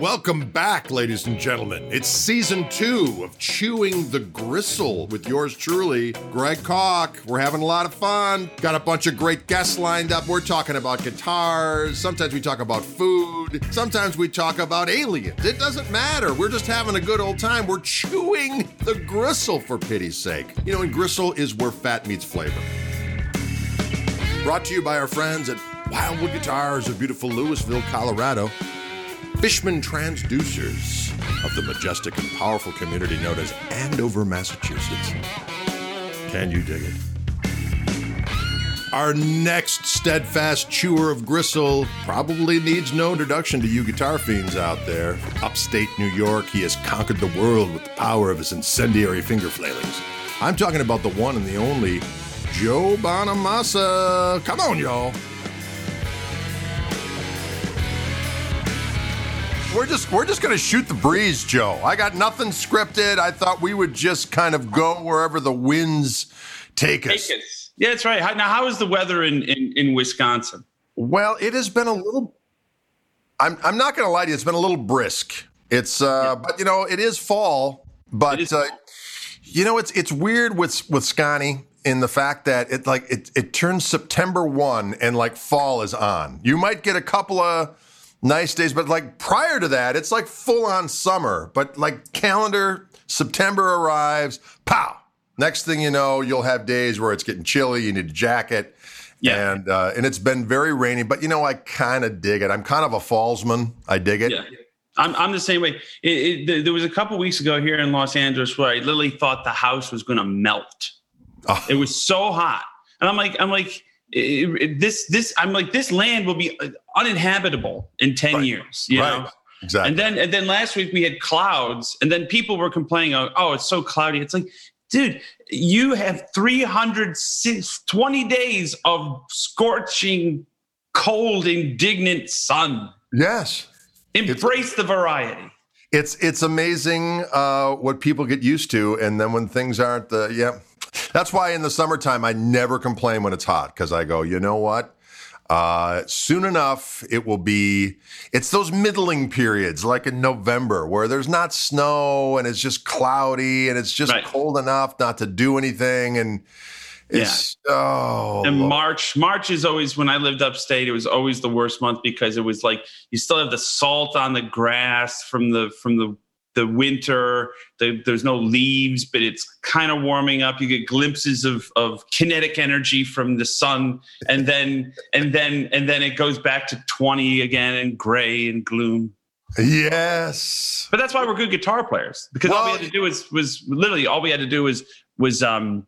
Welcome back, ladies and gentlemen. It's season two of Chewing the Gristle with yours truly, Greg Koch. We're having a lot of fun. Got a bunch of great guests lined up. We're talking about guitars. Sometimes we talk about food. Sometimes we talk about aliens. It doesn't matter. We're just having a good old time. We're chewing the gristle, for pity's sake. You know, and gristle is where fat meets flavor. Brought to you by our friends at Wildwood Guitars of beautiful Louisville, Colorado. Fishman transducers of the majestic and powerful community known as Andover, Massachusetts. Can you dig it? Our next steadfast chewer of gristle probably needs no introduction to you guitar fiends out there. Upstate New York, he has conquered the world with the power of his incendiary finger flailings. I'm talking about the one and the only Joe Bonamassa. Come on, y'all. We're just we're just gonna shoot the breeze, Joe. I got nothing scripted. I thought we would just kind of go wherever the winds take us. Take us. Yeah, that's right. Now, how is the weather in, in, in Wisconsin? Well, it has been a little. I'm I'm not gonna lie to you. It's been a little brisk. It's uh, but you know it is fall. But is uh, fall. you know it's it's weird with with Scotty in the fact that it like it it turns September one and like fall is on. You might get a couple of nice days, but like prior to that, it's like full on summer. But like calendar September arrives, pow. Next thing you know, you'll have days where it's getting chilly. You need a jacket. Yeah. And uh, and it's been very rainy, but you know I kind of dig it. I'm kind of a fallsman. I dig it. Yeah. I'm, I'm the same way. It, it, there- was a couple weeks ago here in Los Angeles where I literally thought the house was going to melt. Oh. It was so hot, and I'm like, I'm like, it- it- this, this, I'm like, this land will be uh, uninhabitable in ten Right. years. You right. know. Exactly. And then, and then last week we had clouds, and then people were complaining, "Oh, oh it's so cloudy." It's like, dude, you have 320 days of scorching, cold, indignant sun. yes. Embrace the variety. It's it's amazing uh, what people get used to, and then when things aren't the yeah. That's why in the summertime I never complain when it's hot because I go, you know what? Uh, soon enough, it will be. It's those middling periods, like in November, where there's not snow and it's just cloudy and it's just Right. cold enough not to do anything, and it's oh, And Lord. March, March is always when I lived upstate. It was always the worst month because it was like you still have the salt on the grass from the from the the winter. The, there's no leaves, but it's kind of warming up. You get glimpses of of kinetic energy from the sun, and then and then and then it goes back to 20 again and gray and gloom. yes. But that's why we're good guitar players because all we had to do was was literally all we had to do was was um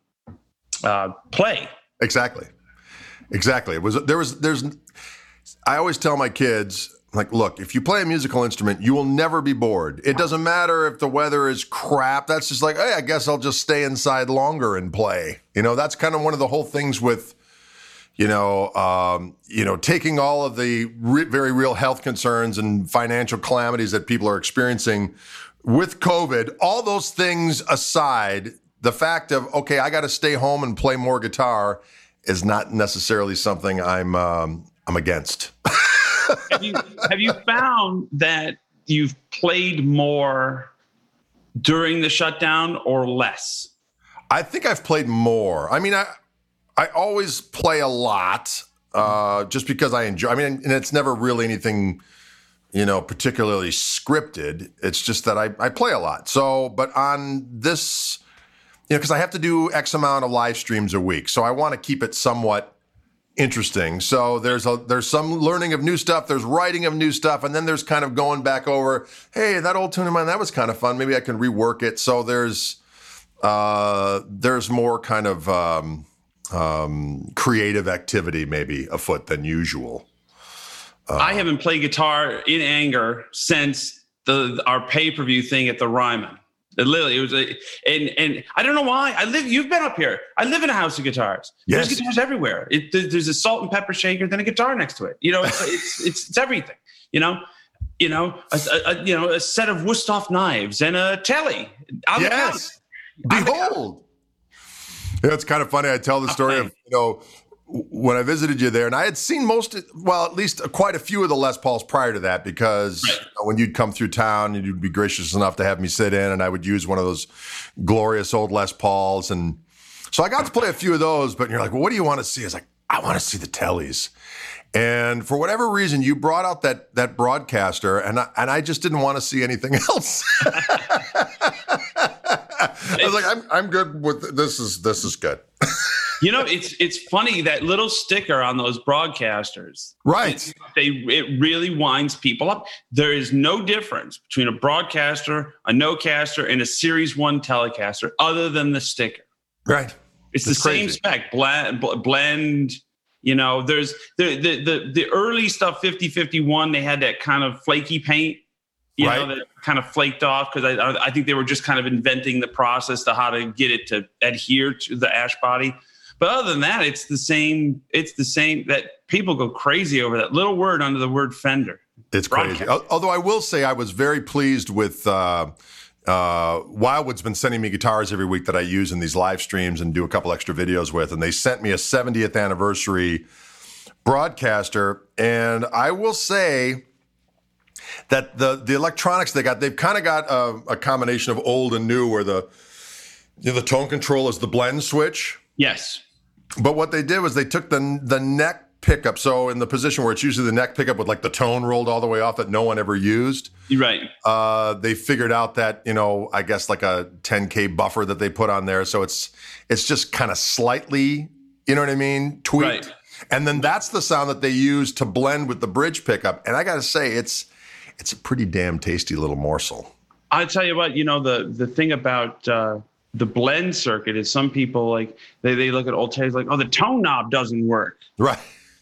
uh play. Exactly. Exactly. It was there was there's I always tell my kids like look, if you play a musical instrument, you will never be bored. It doesn't matter if the weather is crap. That's just like, hey, I guess I'll just stay inside longer and play. You know, that's kind of one of the whole things with you know, um, you know, taking all of the re- very real health concerns and financial calamities that people are experiencing with COVID, all those things aside, the fact of okay, I got to stay home and play more guitar is not necessarily something I'm um, I'm against. have you have you found that you've played more during the shutdown or less? I think I've played more. I mean, I I always play a lot uh, just because I enjoy. I mean, and it's never really anything, you know, particularly scripted. It's just that I I play a lot. So, but on this, you know, because I have to do X amount of live streams a week, so I want to keep it somewhat interesting. So there's a there's some learning of new stuff, there's writing of new stuff, and then there's kind of going back over, hey, that old tune of mine, that was kind of fun. Maybe I can rework it. So there's uh, there's more kind of um, um, creative activity maybe afoot than usual. I haven't played guitar in anger since the our pay per view thing at the Ryman. It literally, it was a, and and I don't know why. I live. You've been up here. I live in a house of guitars. Yes. There's guitars everywhere. It, there's a salt and pepper shaker, then a guitar next to it. You know, it's it's, it's it's everything. You know, you know, a, a, you know, a set of Wusthof knives and a telly. couch. Yes. On the couch. Behold. Yeah, it's kind of funny. I tell the story of, you know, when I visited you there, and I had seen most, well, at least quite a few of the Les Pauls prior to that, because right. you know, when you'd come through town, and you'd be gracious enough to have me sit in, and I would use one of those glorious old Les Pauls, and so I got to play a few of those. But you're like, well, what do you want to see? I was like, I want to see the tellies. And for whatever reason, you brought out that that broadcaster, and I, and I just didn't want to see anything else. I was like, I'm I'm good with this. Is this is good? you know, it's it's funny that little sticker on those broadcasters. Right. It, they it really winds people up. There is no difference between a broadcaster, a Nocaster, and a series one telecaster, other than the sticker. Right. It's, it's the crazy. same spec. Blend blend you know, there's the the the, the early stuff 50 51 they had that kind of flaky paint you right. know, that kind of flaked off because I, I think they were just kind of inventing the process to how to get it to adhere to the ash body. But other than that, it's the same. It's the same that people go crazy over that little word under the word fender. It's crazy. Although I will say I was very pleased with uh, uh, Wildwood's been sending me guitars every week that I use in these live streams and do a couple extra videos with. And they sent me a 70th anniversary broadcaster. And I will say that the the electronics they got, they've kind of got a, a, combination of old and new where the you know, the tone control is the blend switch. Yes. But what they did was they took the the neck pickup. So in the position where it's usually the neck pickup with like the tone rolled all the way off that no one ever used. Right. Uh, they figured out that you know I guess like a 10k buffer that they put on there, so it's it's just kind of slightly, you know what I mean, tweaked. Right. And then that's the sound that they use to blend with the bridge pickup. And I got to say, it's it's a pretty damn tasty little morsel. I tell you what, you know the the thing about uh, the blend circuit is some people like they, they look at old tapes like, oh, the tone knob doesn't work. Right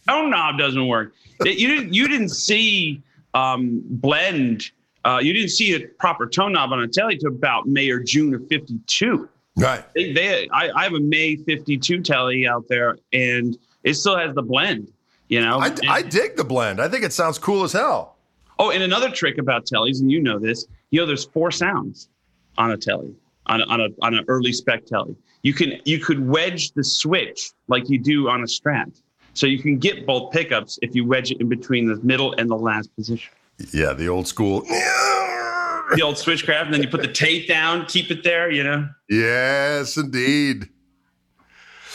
tone knob doesn't work. you didn't you didn't see um, blend. Uh, you didn't see a proper tone knob on a telly to about May or June of '52. Right. They, they I, I, have a May '52 telly out there, and it still has the blend. You know, I, and, I dig the blend. I think it sounds cool as hell. Oh, and another trick about tellies, and you know this, you know, there's four sounds on a telly, on a, on a on an early spec telly. You can you could wedge the switch like you do on a Strat. So you can get both pickups if you wedge it in between the middle and the last position. Yeah, the old school. the old switchcraft, and then you put the tape down, keep it there, you know? Yes, indeed.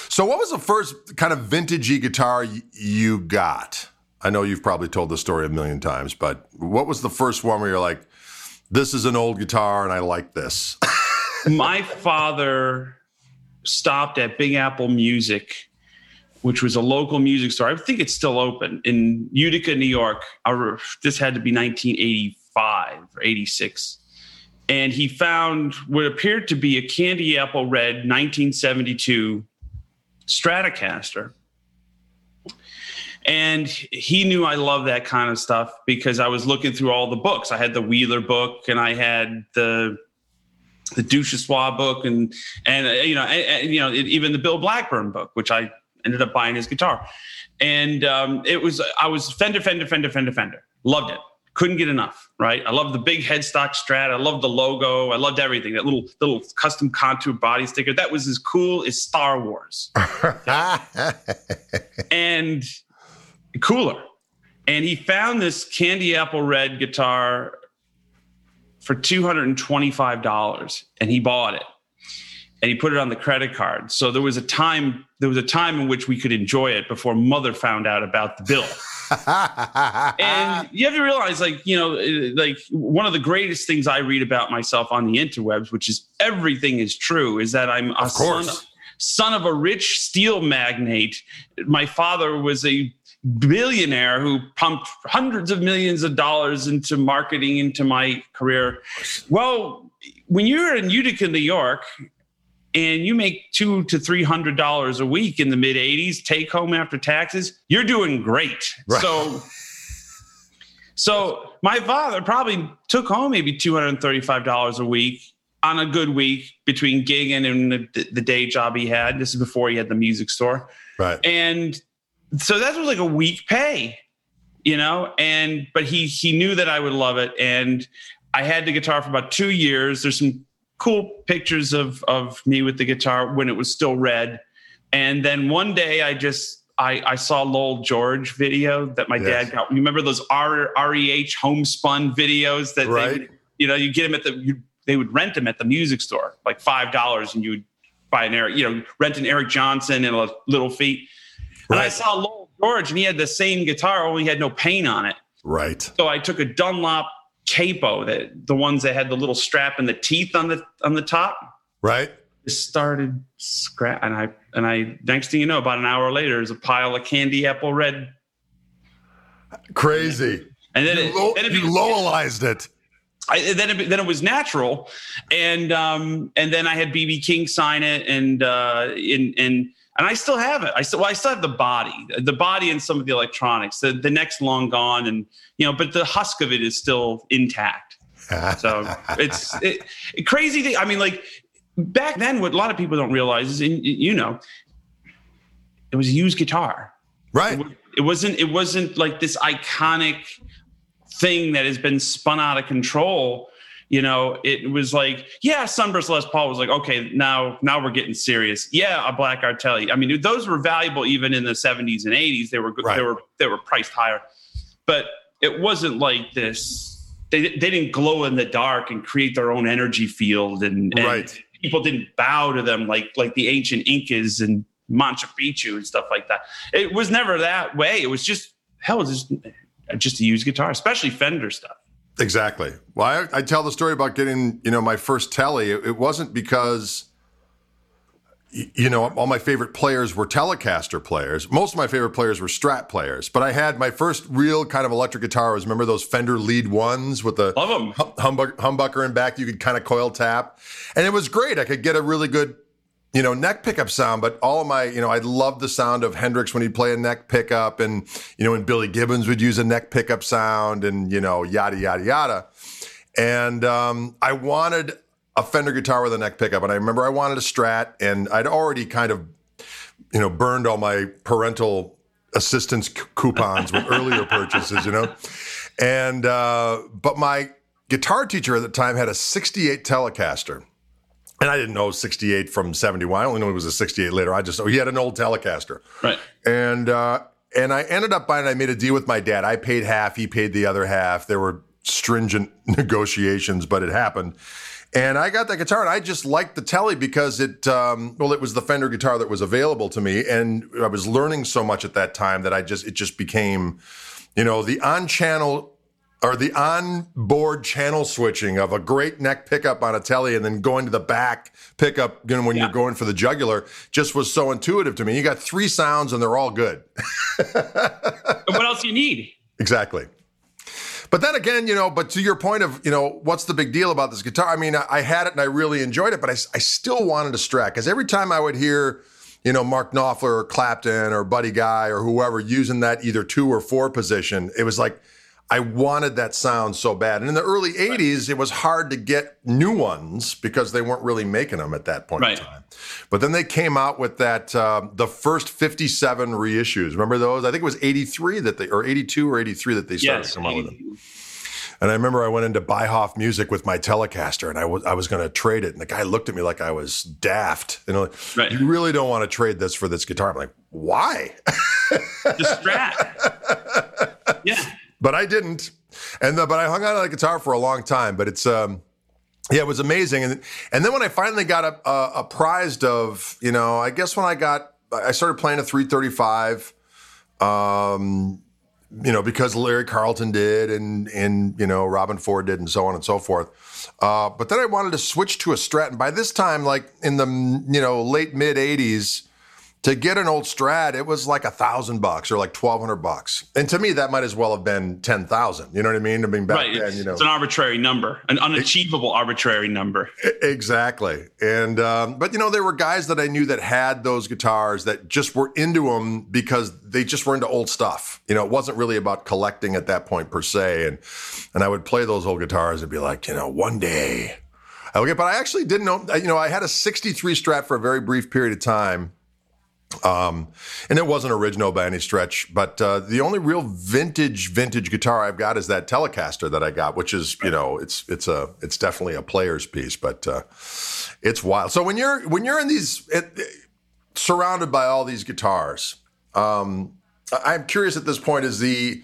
So, what was the first kind of vintagey guitar you got? I know you've probably told the story a million times, but what was the first one where you're like, this is an old guitar and I like this? My father stopped at Big Apple Music which was a local music store. I think it's still open in Utica, New York. This had to be 1985 or 86. And he found what appeared to be a candy apple red 1972 Stratocaster. And he knew I love that kind of stuff because I was looking through all the books. I had the Wheeler book and I had the the Duchossoir book and and you know and, you know even the Bill Blackburn book, which I ended up buying his guitar. And um, it was, I was Fender, Fender, Fender, Fender, Fender. Loved it. Couldn't get enough, right? I loved the big headstock strat. I loved the logo. I loved everything. That little little custom contour body sticker. That was as cool as Star Wars. and cooler. And he found this candy apple red guitar for $225 and he bought it and he put it on the credit card. So there was a time there was a time in which we could enjoy it before mother found out about the bill. and you have to realize like, you know, eh, like one of the greatest things I read about myself on the interwebs, which is everything is true, is that I'm a son, son of a rich steel magnate. My father was a billionaire who pumped hundreds of millions of dollars into marketing into my career. Well, when you're in Utica, New York, and you make two to three hundred dollars a week in the mid 80s take home after taxes you're doing great right. so so my father probably took home maybe $235 a week on a good week between gigging and the, the day job he had this is before he had the music store right and so that was like a week pay you know and but he he knew that i would love it and i had the guitar for about two years there's some cool pictures of of me with the guitar when it was still red. And then one day I just I, I saw Lowell George video that my yes. dad got. You remember those R, REH homespun videos that right. they, you know, you get them at the, you, they would rent them at the music store, like $5 and you would buy an Eric, you know, rent an Eric Johnson and a Little Feat. Right. And I saw Lowell George and he had the same guitar, only had no paint on it. Right. So I took a Dunlop capo that the ones that had the little strap and the teeth on the on the top. Right. Just started scratch and I and I next thing you know, about an hour later, there's a pile of candy apple red. Crazy. And then you, it, low, then it you it. I, then it then it was natural, and um, and then I had BB King sign it, and uh, in and and I still have it. I still well, I still have the body, the body, and some of the electronics. The the neck's long gone, and you know, but the husk of it is still intact. so it's it, crazy thing. I mean, like back then, what a lot of people don't realize is, in, you know, it was a used guitar, right? It, it wasn't. It wasn't like this iconic thing that has been spun out of control you know it was like yeah sunburst les paul was like okay now now we're getting serious yeah a blackguard telly i mean those were valuable even in the 70s and 80s they were right. they were they were priced higher but it wasn't like this they, they didn't glow in the dark and create their own energy field and, and right. people didn't bow to them like like the ancient incas and Machu Picchu and stuff like that. It was never that way. It was just hell. Just just to use guitar, especially Fender stuff. Exactly. Well, I, I, tell the story about getting, you know, my first telly. It, it, wasn't because, you know, all my favorite players were Telecaster players. Most of my favorite players were Strat players. But I had my first real kind of electric guitar was remember those Fender Lead ones with the humbucker in back you could kind of coil tap, and it was great. I could get a really good you know, neck pickup sound, but all of my, you know, I love the sound of Hendrix when he'd play a neck pickup and, you know, when Billy Gibbons would use a neck pickup sound and, you know, yada, yada, yada. And um, I wanted a Fender guitar with a neck pickup. And I remember I wanted a Strat and I'd already kind of, you know, burned all my parental assistance c- coupons with earlier purchases, you know. And, uh, but my guitar teacher at the time had a 68 Telecaster and I didn't know 68 from 71. I only knew it was a 68 later. I just, oh, he had an old Telecaster. Right. And, uh, and I ended up buying, it, I made a deal with my dad. I paid half, he paid the other half. There were stringent negotiations, but it happened. And I got that guitar, and I just liked the Telly because it, um, well, it was the Fender guitar that was available to me, and I was learning so much at that time that I just, it just became, you know, the on-channel or the on-board channel switching of a great neck pickup on a telly and then going to the back pickup you know, when yeah. you're going for the jugular just was so intuitive to me. You got three sounds and they're all good. what else do you need? Exactly. But then again, you know, but to your point of, you know, what's the big deal about this guitar? I mean, I, I had it and I really enjoyed it, but I, I still wanted a Strat because every time I would hear, you know, Mark Knopfler or Clapton or Buddy Guy or whoever using that either two or four position, it was like – I wanted that sound so bad. And in the early 80s, it was hard to get new ones because they weren't really making them at that point right. in time. But then they came out with that, uh, the first 57 reissues. Remember those? I think it was 83 that they, or 82 or 83 that they started yes, coming out with them. And I remember I went into Beihoff Music with my Telecaster, and I was I was going to trade it, and the guy looked at me like I was daft. You know, right. you really don't want to trade this for this guitar. I'm like, why? The Strat. yeah but I didn't. And the, but I hung out on to the guitar for a long time. But it's um, yeah, it was amazing. And and then when I finally got a, a, apprised of, you know, I guess when I got, I started playing a 335. Um, you know, because Larry Carlton did, and and you know Robben Ford did, and so on and so forth. Uh, but then I wanted to switch to a Strat, and by this time, like in the you know late mid '80s, to get an old Strat, it was like a thousand bucks or like twelve hundred bucks, and to me that might as well have been ten thousand. You know what I mean? I mean back right. then, you know, it's an arbitrary number, an unachievable it, arbitrary number. Exactly, and um, but you know there were guys that I knew that had those guitars that just were into them because they just were into old stuff. You know, it wasn't really about collecting at that point per se, and and I would play those old guitars and be like, you know, one day. I okay, but I actually didn't know. You know, I had a '63 Strat for a very brief period of time um, and it wasn't original by any stretch, but uh, the only real vintage vintage guitar I've got is that Telecaster that I got, which is you know it's it's a it's definitely a player's piece, but uh, it's wild. So when you're when you're in these it, surrounded by all these guitars, Um, I'm curious at this point: is the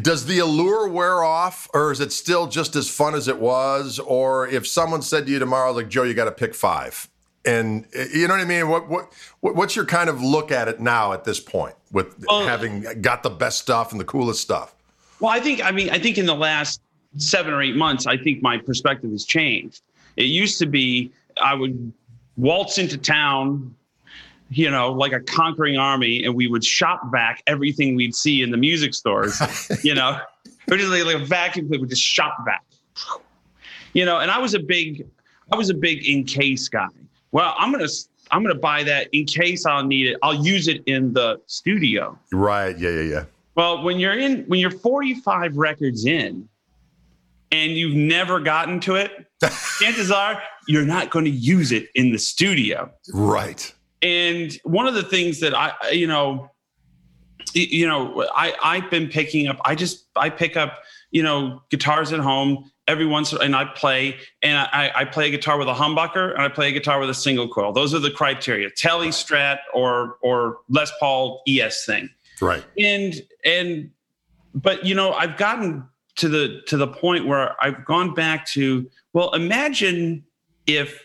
does the allure wear off, or is it still just as fun as it was? Or if someone said to you tomorrow, like Joe, you got to pick five, and you know what I mean? What what what's your kind of look at it now at this point with well, having got the best stuff and the coolest stuff? Well, I think I mean I think in the last seven or eight months, I think my perspective has changed. It used to be I would waltz into town you know, like a conquering army, and we would shop back everything we'd see in the music stores. you know, was like, like a vacuum cleaner, we just shop back. You know, and I was a big, I was a big in case guy. Well, I'm gonna, I'm gonna buy that in case I'll need it. I'll use it in the studio. Right. Yeah. Yeah. Yeah. Well, when you're in, when you're 45 records in, and you've never gotten to it, chances are you're not going to use it in the studio. Right. And one of the things that I, you know, you know, I I've been picking up. I just I pick up, you know, guitars at home every once and I play and I, I play a guitar with a humbucker and I play a guitar with a single coil. Those are the criteria: Tele Strat or or Les Paul ES thing. Right. And and but you know I've gotten to the to the point where I've gone back to well imagine if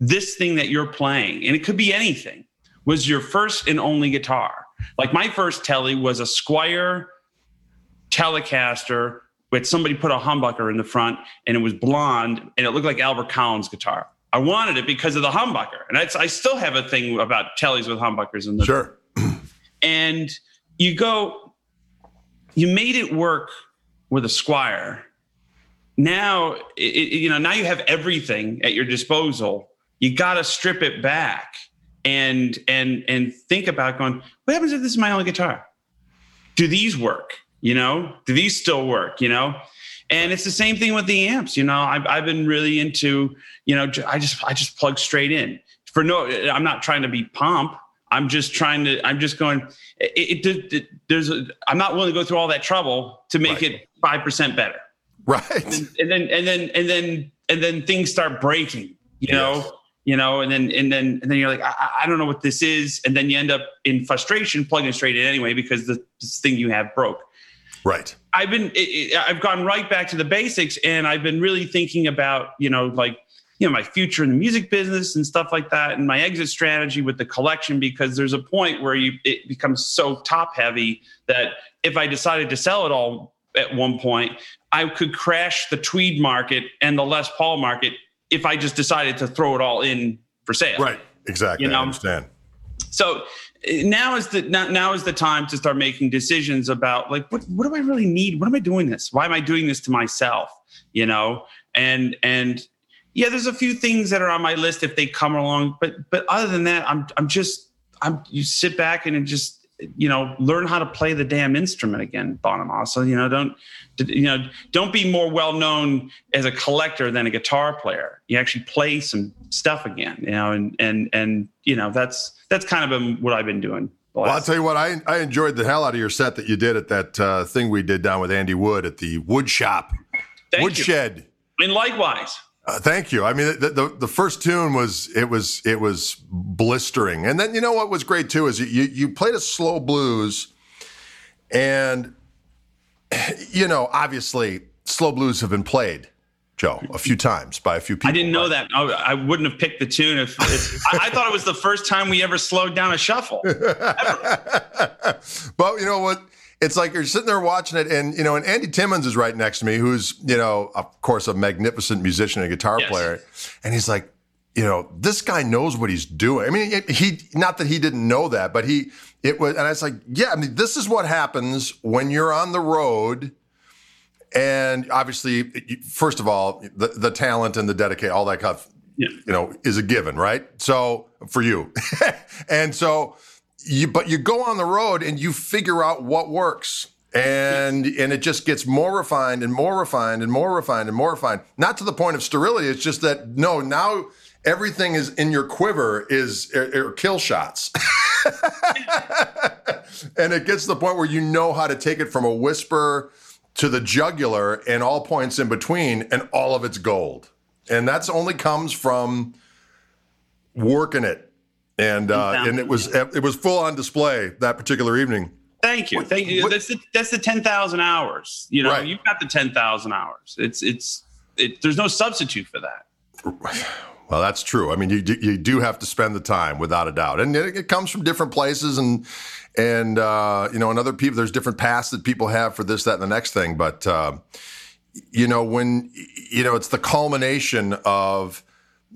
this thing that you're playing, and it could be anything, was your first and only guitar. Like my first telly was a Squier Telecaster with somebody put a humbucker in the front and it was blonde and it looked like Albert Collins guitar. I wanted it because of the humbucker. And I still have a thing about tellies with humbuckers in the Sure. and you go, you made it work with a Squier. now it, you know now you have everything at your disposal you got to strip it back and and and think about going what happens if this is my only guitar do these work you know? Do these still work you know? And it's the same thing with the amps you know? I've, I've been really into you know i just i just plug straight in. For no i'm not trying to be pomp. I'm just trying to i'm just going it, it, it there's a, i'm not willing to go through all that trouble to make right. it 5% better. Right. And, and, then and then and then and then things start breaking you yes. know you know and then and then and then you're like I, I, don't know what this is. And then you end up in frustration plugging straight in anyway because the, this thing you have broke right i've been it, it, i've gone right back to the basics and i've been really thinking about you know like you know my future in the music business and stuff like that and my exit strategy with the collection because there's a point where you it becomes so top heavy that if i decided to sell it all at one point, I could crash the Tweed market and the Les Paul market if I just decided to throw it all in for sale. Right. Exactly. You know? I understand. So now is the now, is the time to start making decisions about like what what do I really need? What am I doing this? Why am I doing this to myself? You know, and and yeah, there's a few things that are on my list if they come along, but but other than that, I'm I'm just I'm you sit back and just you know learn how to play the damn instrument again bonamassa you know don't you know don't be more well known as a collector than a guitar player you actually play some stuff again you know and and and you know that's that's kind of been what i've been doing well, I'll tell you what, I, I enjoyed the hell out of your set that you did at that uh, thing we did down with Andy Wood at the wood shop, Thank woodshed. You. And likewise. Uh, thank you. I mean, the, the, the first tune was it was it was blistering, and then you know what was great too is you you played a slow blues, and you know obviously slow blues have been played, Joe, a few times by a few people. I didn't know that. I, I wouldn't have picked the tune if, if I, I, thought it was the first time we ever slowed down a shuffle. but you know what? It's like you're sitting there watching it, and you know, and Andy Timmons is right next to me, who's you know, of course, a magnificent musician and guitar yes. player, and he's like, you know, this guy knows what he's doing. I mean, he not that he didn't know that, but he it was, and I was like, yeah, I mean, this is what happens when you're on the road. And obviously, first of all, the, the talent and the dedication, all that kind of, yeah. you know, is a given, right? So for you, and so you, but you go on the road and you figure out what works. And and it just gets more refined and more refined and more refined and more refined. Not to the point of sterility it's just that no now everything is in your quiver is are, are kill shots. And it gets to the point where you know how to take it from a whisper to the jugular and all points in between and all of it's gold. And that's only comes from working it and uh, and it was it was full on display that particular evening. Thank you, thank you. What, that's the that's the ten thousand hours. You know, right. you've got the ten thousand hours. It's it's it, there's no substitute for that. Well, that's true. I mean, you you do have to spend the time without a doubt, and it, it comes from different places, and and uh, you know, and other people. There's different paths that people have for this, that, and the next thing. But uh, you know, when you know, it's the culmination of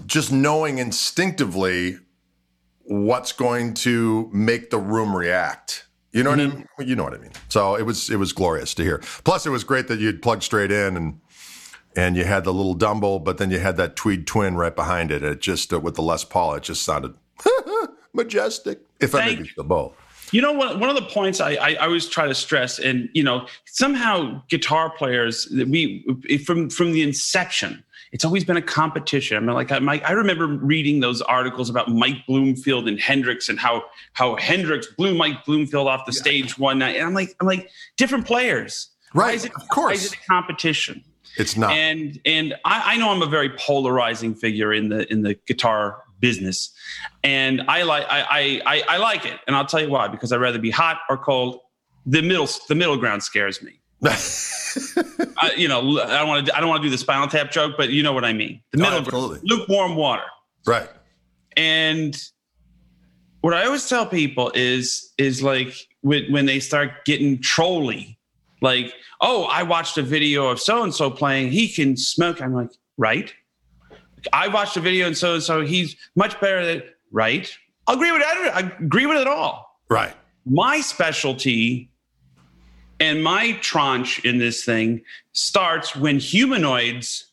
just knowing instinctively what's going to make the room react. You know mm-hmm. what I mm-hmm. mean? You know what I mean. So it was it was glorious to hear. Plus, it was great that you'd plug straight in and and you had the little Dumble, but then you had that Tweed Twin right behind it. It just uh, with the Les Paul, it just sounded majestic. If Thank I may be the bow. You know, one, one of the points I, I, I, always try to stress, and you know, somehow guitar players, we from from the inception, it's always been a competition. I mean, like I, Mike, I remember reading those articles about Mike Bloomfield and Hendrix and how how Hendrix blew Mike Bloomfield off the yeah. stage one night. And I'm like, I'm like, different players. Right. It, of course. Is it a competition? It's not. And and I, I know I'm a very polarizing figure in the in the guitar business, and I like I, I I like it, and I'll tell you why. Because I'd rather be hot or cold. The middle the middle ground scares me. I, you know, I don't want to. I don't want to do the Spinal Tap joke, but you know what I mean. The middle, oh, lukewarm water. Right. And what I always tell people is, is like when, when they start getting trolly, like, oh, I watched a video of so and so playing. He can smoke. I'm like, right. I watched a video and so and so. He's much better than right. I agree with it. I agree with it all. Right. My specialty and my tranche in this thing starts when humanoids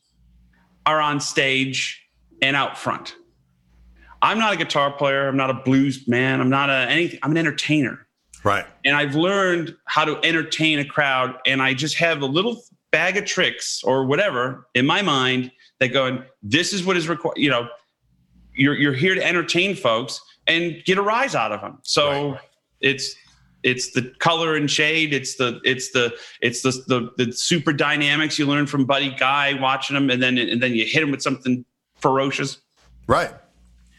are on stage and out front. I'm not a guitar player. I'm not a blues man. I'm not a anything. I'm an entertainer. Right. And I've learned how to entertain a crowd. And I just have a little bag of tricks or whatever in my mind that going, this is what is required. You know, you're, you're here to entertain folks and get a rise out of them. So right. it's it's the color and shade it's the it's the it's the, the the super dynamics you learn from buddy guy watching them and then and then you hit him with something ferocious right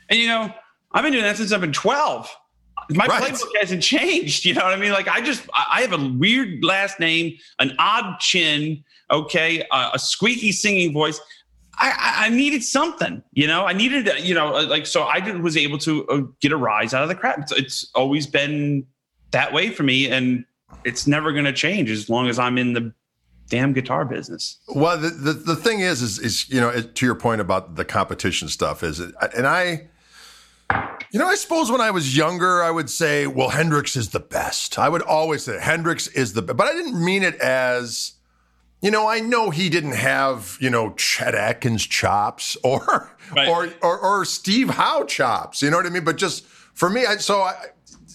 and you know i've been doing that since i've been 12 my right. playbook hasn't changed you know what i mean like i just i have a weird last name an odd chin okay uh, a squeaky singing voice I, I, needed something, you know. I needed, you know, like so. I did, was able to uh, get a rise out of the crowd. It's, it's always been that way for me, and it's never going to change as long as I'm in the damn guitar business. Well, the, the, the thing is, is, is, you know, to your point about the competition stuff is, and I, you know, I suppose when I was younger, I would say, well, Hendrix is the best. I would always say Hendrix is the best, but I didn't mean it as, you know, I know he didn't have, you know, Chet Atkins chops or, right. or, or, or Steve Howe chops, you know what I mean? But just for me, I, so I,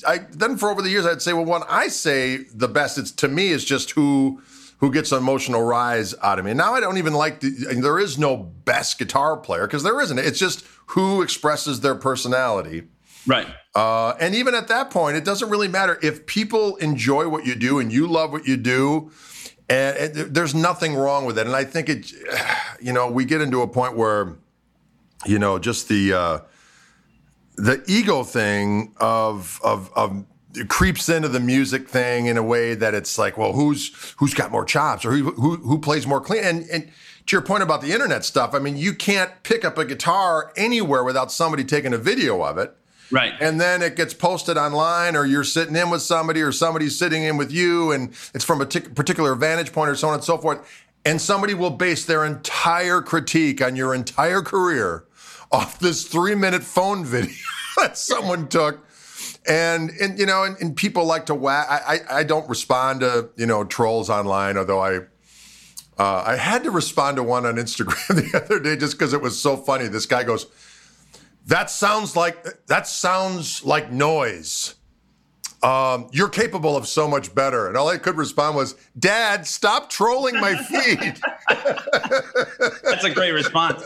I then for over the years I'd say, well, when I say the best, it's to me is just who who gets an emotional rise out of me. And now I don't even like the, there is no best guitar player because there isn't. It's just who expresses their personality. Right. Uh, and even at that point, it doesn't really matter if people enjoy what you do and you love what you do. And there's nothing wrong with it. And I think it, you know, we get into a point where, you know, just the uh, the ego thing of of of creeps into the music thing in a way that it's like, well, who's who's got more chops or who who, who plays more clean? And, and to your point about the internet stuff, I mean, you can't pick up a guitar anywhere without somebody taking a video of it. Right. And then it gets posted online, or you're sitting in with somebody, or somebody's sitting in with you, and it's from a t- particular vantage point, or so on and so forth. And somebody will base their entire critique on your entire career off this three minute phone video that someone took. And, and you know, and, and people like to whack. I, I, I, don't respond to, you know, trolls online, although I, uh, I had to respond to one on Instagram the other day just because it was so funny. This guy goes, that sounds like, that sounds like noise um, you're capable of so much better. And all I could respond was, Dad, stop trolling my feed. That's a great response.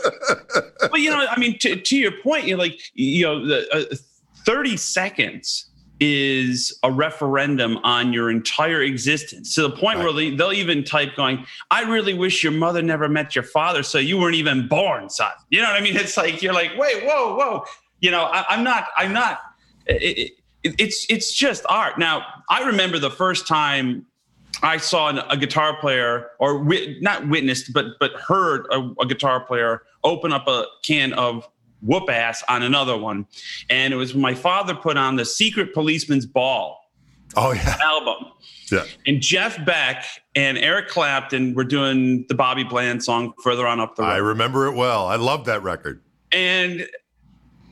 But, you know, I mean, to, to your point, you're like, you know, the, uh, 30 seconds is a referendum on your entire existence to the point right. where they, they'll even type going, I really wish your mother never met your father, so you weren't even born, son. You know what I mean? It's like, you're like, wait, whoa, whoa you know, I, am not. I'm not. It, it, it's it's just art. Now, I remember the first time I saw an, a guitar player, or wi- not witnessed, but but heard a, a, guitar player open up a can of whoop ass on another one, and it was my father put on the Secret Policeman's Ball. Oh yeah, album. Yeah. And Jeff Beck and Eric Clapton were doing the Bobby Bland song "Further On Up the Road." I remember it well. I love that record. And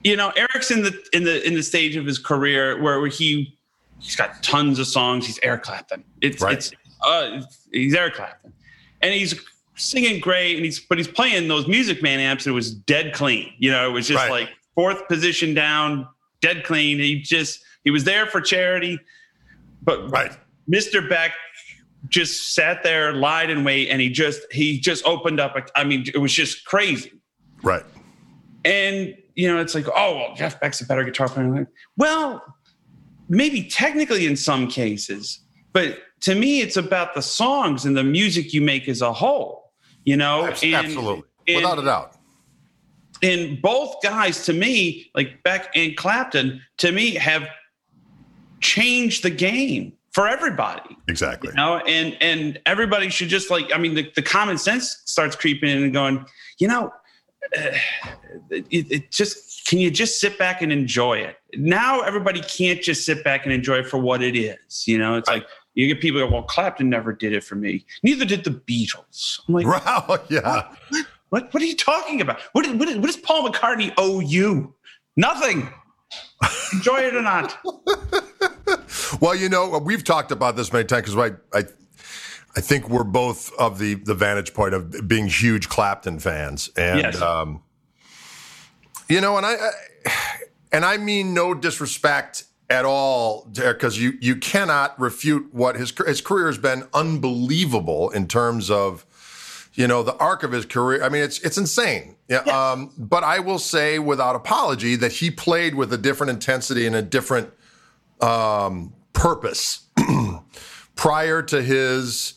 you know, Eric's in the in the in the stage of his career where he he's got tons of songs. He's Eric Clapton. It's right. it's uh, he's Eric Clapton, and he's singing great. And he's but he's playing those Music Man amps, and it was dead clean. You know, it was just right. like fourth position down, dead clean. He just he was there for charity, but right. Mr. Beck just sat there, lied and wait, and he just he just opened up. I mean, it was just crazy. Right. And you know, it's like, oh well, Jeff Beck's a better guitar player. Like, well, maybe technically in some cases, but to me, it's about the songs and the music you make as a whole. You know, and, absolutely, and, without a doubt. And both guys, to me, like Beck and Clapton, to me, have changed the game for everybody. Exactly. You know, and and everybody should just like, I mean, the, the common sense starts creeping in and going, you know, it, it, just can you just sit back and enjoy it? Now everybody can't just sit back and enjoy it for what it is. You know, it's like you get people go, well, Clapton never did it for me. Neither did the Beatles. I'm like, wow, yeah. What, what, what are you talking about? What, what, what does Paul McCartney owe you? Nothing. Enjoy it or not. well, you know, we've talked about this many times because I, I, I think we're both of the the vantage point of being huge Clapton fans, and yes. um, you know, and I, I, and I mean no disrespect at all, because you you cannot refute what his his career has been unbelievable in terms of you know the arc of his career. I mean, it's it's insane. Yeah. yeah. Um, but I will say without apology that he played with a different intensity and a different um, purpose prior to his,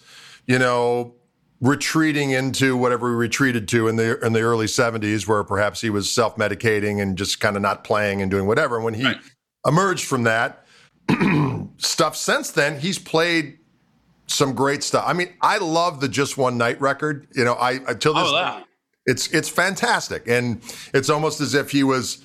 you know, retreating into whatever he retreated to in the in the early 70s where perhaps he was self-medicating and just kind of not playing and doing whatever. And when he right. emerged from that stuff since then he's played some great stuff. I mean i love the just one night record. You know i until oh, this oh, it's it's fantastic, and it's almost as if he was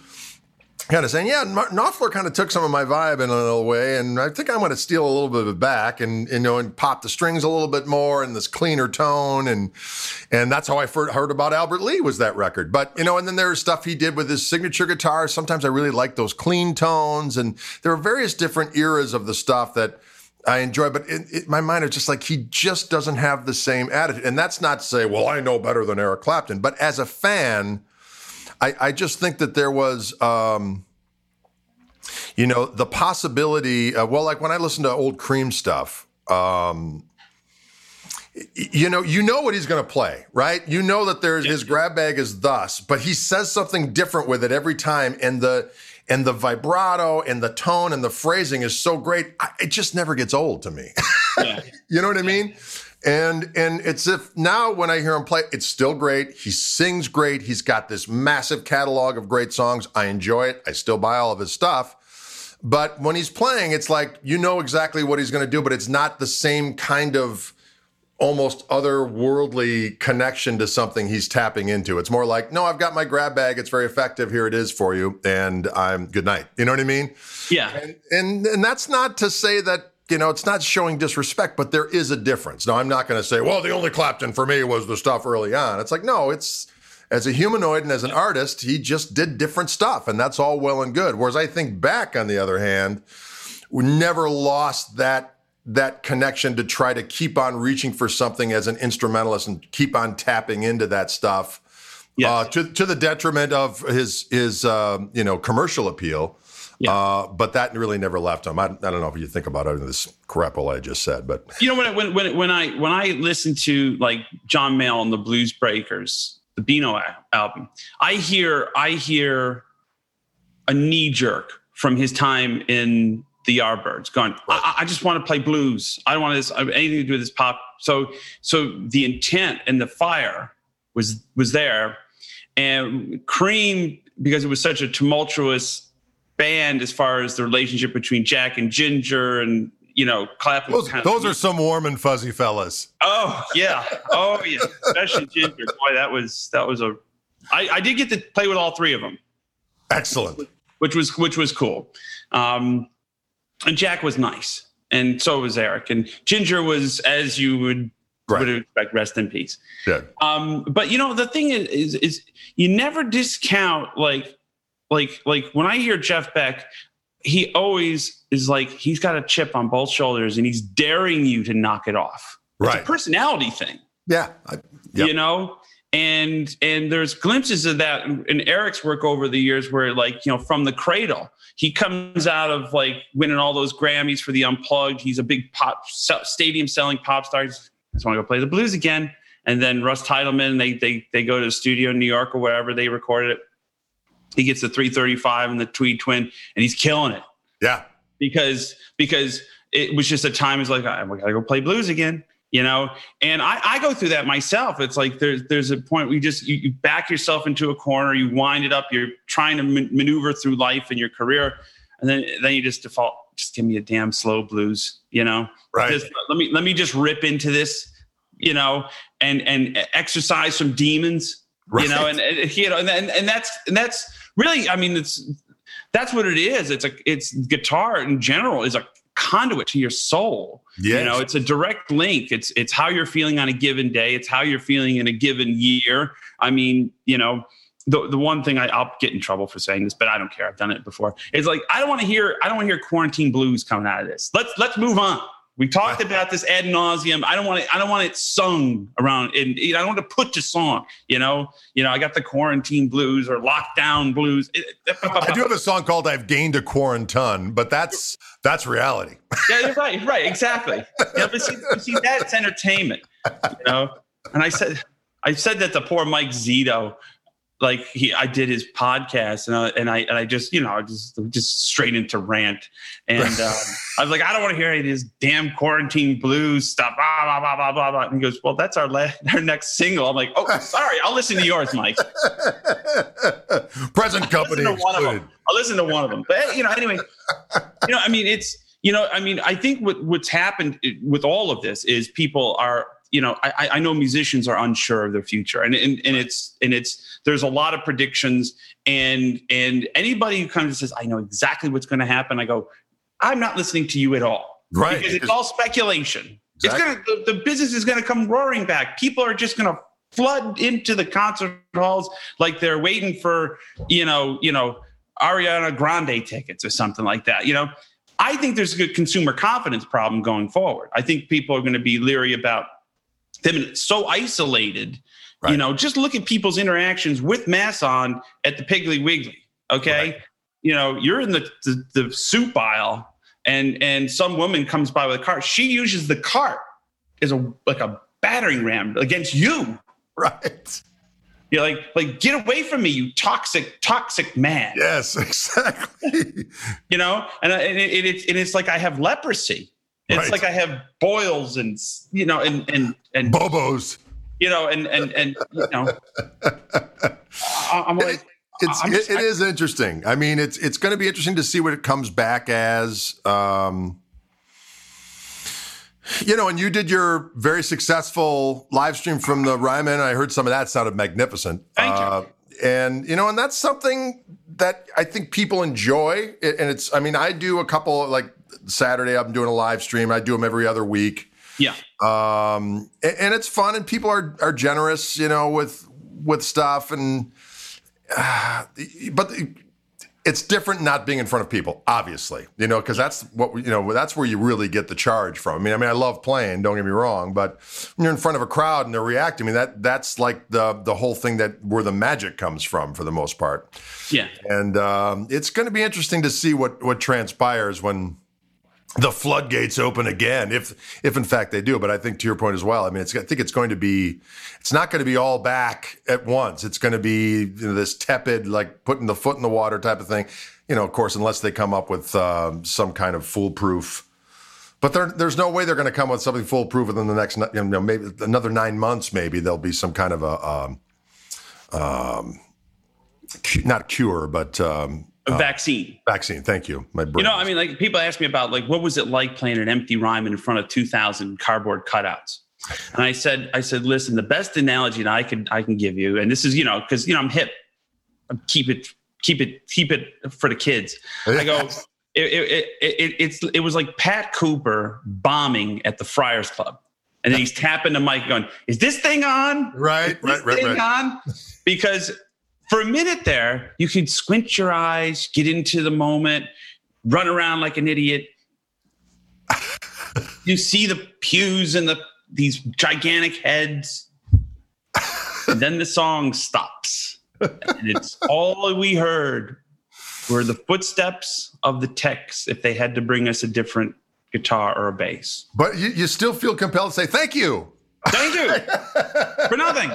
kind of saying, "Yeah, Knopfler kind of took some of my vibe in a little way, and I think I'm going to steal a little bit of it back, and you know, and pop the strings a little bit more, and this cleaner tone, and and that's how I heard about Albert Lee was that record. But you know, and then there's stuff he did with his signature guitar. Sometimes I really like those clean tones, and there are various different eras of the stuff that I enjoy, but in, in my mind, is just like he just doesn't have the same attitude. And that's not to say, well, I know better than Eric Clapton, but as a fan, I, I just think that there was, um, you know, the possibility. Of, well, like when I listen to old Cream stuff, um, you know, you know what he's going to play, right? You know that there's his grab bag is thus, but he says something different with it every time, and the and the vibrato and the tone and the phrasing is so great. it just never gets old to me. Yeah. you know what I mean? And and it's if now when I hear him play, it's still great. He sings great. He's got this massive catalog of great songs. I enjoy it. I still buy all of his stuff. But when he's playing, it's like you know exactly what he's going to do, but it's not the same kind of almost otherworldly connection to something he's tapping into. It's more like, no, I've got my grab bag. It's very effective. Here it is for you. And I'm good night. You know what I mean? Yeah. And, and, and that's not to say that, you know, it's not showing disrespect, but there is a difference. Now, I'm not going to say, well, the only Clapton for me was the stuff early on. It's like, no, it's as a humanoid and as an artist, he just did different stuff. And that's all well and good. Whereas I think Beck, on the other hand, we never lost that that connection to try to keep on reaching for something as an instrumentalist and keep on tapping into that stuff yes. uh, to, to the detriment of his his uh, you know commercial appeal. Yeah. Uh, but that really never left him. I, I, don't know if you think about it in this crapple I just said, but you know when when when, when I when I listen to like John Mayall and the Blues Breakers, the Beano album, I hear I hear a knee jerk from his time in the Yardbirds, going, I, I, just want to play blues. I don't want this anything to do with this pop. So, so the intent and the fire was was there, and Cream because it was such a tumultuous band as far as the relationship between Jack and Ginger and you know Clapton. Those, those are some warm and fuzzy fellas. Oh yeah, oh yeah, especially Ginger. Boy, that was that was a. I, I did get to play with all three of them. Excellent. Which was which was cool, um, and Jack was nice, and so was Eric, and Ginger was as you would right. would expect. Rest in peace. Yeah. Um, but you know the thing is, is, is you never discount like like like when I hear Jeff Beck, he always is like he's got a chip on both shoulders and he's daring you to knock it off. Right. It's a personality thing. Yeah. I, yep. You know, and and there's glimpses of that in Eric's work over the years where like you know from the cradle he comes out of like winning all those Grammys for the Unplugged. He's a big pop stadium selling pop star. I just want to go play the blues again. And then Russ Titelman, they they they go to the studio in New York or wherever they recorded it. He gets the 335 and the Tweed Twin, and he's killing it. Yeah, because because it was just a time. It's like I gotta go play blues again, you know. And I, I go through that myself. It's like there's there's a point where you just you, you back yourself into a corner, you wind it up, you're trying to maneuver through life and your career, and then then you just default. Just give me a damn slow blues, you know. Right. Just, let me let me just rip into this, you know, and and exercise some demons, right. you know, and, and you know, and and that's and that's really, I mean, it's that's what it is. It's a it's guitar in general is a conduit to your soul. Yes. You know, it's a direct link. It's it's how you're feeling on a given day. It's how you're feeling in a given year. I mean, you know, the the one thing I, I'll get in trouble for saying this, but I don't care. I've done it before. It's like I don't want to hear I don't want to hear quarantine blues coming out of this. Let's let's move on. We talked about this ad nauseum. I don't want it. I don't want it sung around. And I don't want to put to song. You know. You know. I got the quarantine blues or lockdown blues. I do have a song called "I've Gained a Quarantine," but that's that's reality. yeah, you're right. You're right. Exactly. Yeah, but see, see, that's entertainment. You know. And I said, I said that to poor Mike Zito like he I did his podcast and I, and I and I just you know just just straight into rant. And um, I was like I don't want to hear any of this damn quarantine blues stuff blah blah blah blah blah blah. And he goes well that's our la- our next single. I'm like oh sorry I'll listen to yours Mike. Present company I'll one of them I'll listen to one of them but you know anyway you know I mean it's you know I mean I think what what's happened with all of this is people are you know, I, I know musicians are unsure of their future, and, and and it's and it's there's a lot of predictions, and and anybody who comes and says I know exactly what's going to happen, I go, I'm not listening to you at all, right? Because it's all speculation. Exactly. It's gonna the, the business is gonna come roaring back. People are just gonna flood into the concert halls like they're waiting for you know you know Ariana Grande tickets or something like that. You know, I think there's a good consumer confidence problem going forward. I think people are going to be leery about them so isolated. Right. You know, just look at people's interactions with masks on at the Piggly Wiggly. Okay, right. you know, you're in the, the the soup aisle, and and some woman comes by with a cart. She uses the cart as a like a battering ram against you. Right. You're like, like, get away from me, you toxic, toxic man. Yes, exactly. you know, and, uh, and, it, it's and it's like I have leprosy. It's right. like I have boils and you know and and and bobos. You know, and and and you know, I'm like. It's, just, it, it I, is interesting. I mean, it's it's going to be interesting to see what it comes back as. Um, you know, and you did your very successful live stream from the Ryman. I heard some of that sounded magnificent. Thank uh, you. And you know, and that's something that I think people enjoy. And it's, I mean, I do a couple like Saturday. I'm doing a live stream. I do them every other week. Yeah. Um, and, and it's fun, and people are are generous, you know, with with stuff, and uh, but it's different not being in front of people, obviously, you know, because that's what you know. That's where you really get the charge from. I mean, I mean, I love playing. Don't get me wrong, but when you're in front of a crowd and they're reacting, I mean, that that's like the the whole thing that where the magic comes from for the most part. Yeah, and um, it's going to be interesting to see what what transpires when the floodgates open again, if if in fact they do. But I think to your point as well. I mean, I think it's going to be, it's not going to be all back at once. It's going to be you know, this tepid, like putting the foot in the water type of thing. You know, of course, unless they come up with um, some kind of foolproof. But there, there's no way they're going to come up with something foolproof within the next, you know, maybe another nine months. Maybe there'll be some kind of a, um, um, not cure, but a uh, vaccine. Vaccine. Thank you. My brain. You know, I mean, like people ask me about like what was it like playing an empty Ryman in front of two thousand cardboard cutouts. And I said, I said, listen, the best analogy that I could I can give you, and this is, you know, because you know I'm hip. Keep it, keep it, keep it for the kids. I go, it, it, it, it's it was like Pat Cooper bombing at the Friars Club. And then he's tapping the mic going, Is this thing on? Right, right, right, right. on? Because for a minute there, you could squint your eyes, get into the moment, run around like an idiot. you see the pews and the these gigantic heads. and then the song stops. and it's all we heard were the footsteps of the techs if they had to bring us a different guitar or a bass. But you, you still feel compelled to say thank you. Thank you for nothing.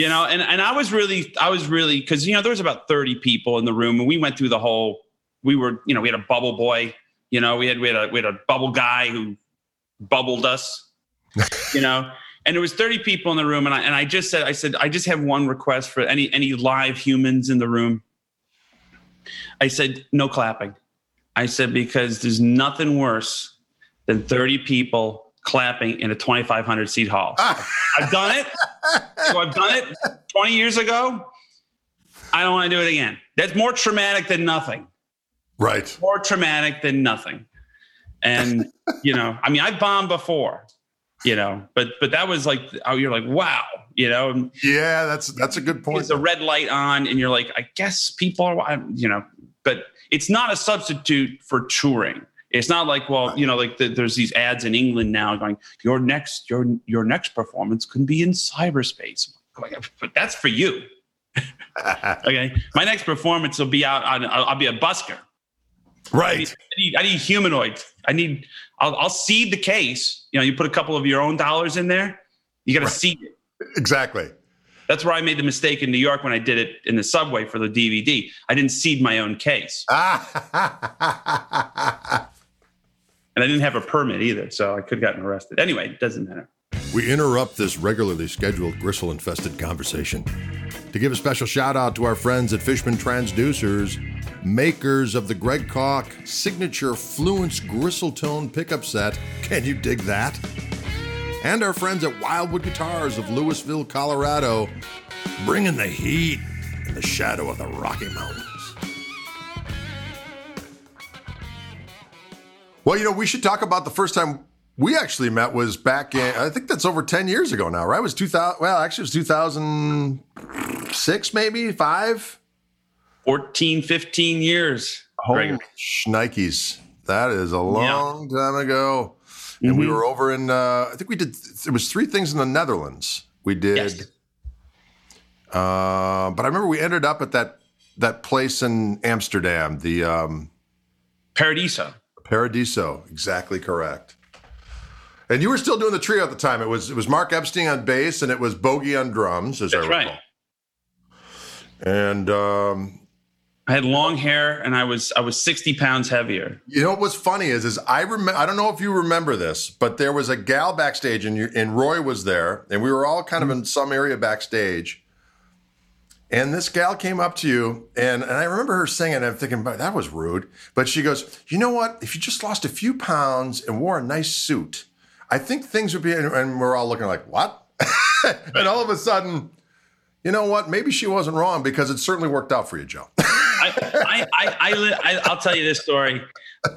You know, and, and I was really, I was really, because, you know, there was about 30 people in the room and we went through the whole, we were, you know, we had a bubble boy, you know, we had, we had a, we had a bubble guy who bubbled us, you know, and there was 30 people in the room. And I, and I just said, I said, I just have one request for any, any live humans in the room. I said, no clapping. I said, because there's nothing worse than 30 people clapping in a 2,500 seat hall. Ah. I've done it. So I've done it 20 years ago. I don't want to do it again. That's more traumatic than nothing. Right. More traumatic than nothing. And, you know, I mean, I've bombed before, you know, but, but that was like, oh, you're like, wow, you know? Yeah, that's, that's a good point. It's a red light on and you're like, I guess people are, you know, but it's not a substitute for touring. It's not like, well, you know, like the, there's these ads in England now going, your next, your your next performance can be in cyberspace. But that's for you. okay, my next performance will be out on. I'll, I'll be a busker. Right. I need, I need, I need humanoid. I need. I'll, I'll seed the case. You know, you put a couple of your own dollars in there. You got to right. seed it. Exactly. That's where I made the mistake in New York when I did it in the subway for the DVD. I didn't seed my own case. and I didn't have a permit either, so I could have gotten arrested. Anyway, it doesn't matter. We interrupt this regularly scheduled gristle infested conversation to give a special shout out to our friends at Fishman Transducers, makers of the Greg Koch signature Fluence gristle tone pickup set. Can you dig that? and our friends at Wildwood Guitars of Louisville, Colorado, bringing the heat in the shadow of the Rocky Mountains. Well, you know, we should talk about the first time we actually met was back in, I think that's over 10 years ago now, right? It was 2000, well, actually, it was 2006, maybe five? 14, 15 years. Holy shnikes. That is a long yeah. time ago and mm-hmm. we were over in. Uh, I think we did. There was three things in the Netherlands. We did. Yes. Uh, but I remember we ended up at that that place in Amsterdam, the um, Paradiso. Paradiso, exactly correct. And you were still doing the trio at the time. It was it was Mark Epstein on bass and it was Bogie on drums, as That's I recall. Right. And um, I had long hair and I was I was 60 pounds heavier. You know what's funny is is I remember I don't know if you remember this, but there was a gal backstage and you, and Roy was there and we were all kind of in some area backstage. And this gal came up to you and, and I remember her saying and I'm thinking that was rude, but she goes, "You know what? If you just lost a few pounds and wore a nice suit, I think things would be and we're all looking like, "What?" and all of a sudden, you know what? Maybe she wasn't wrong because it certainly worked out for you, Joe. I, I, I, I, I'll tell you this story.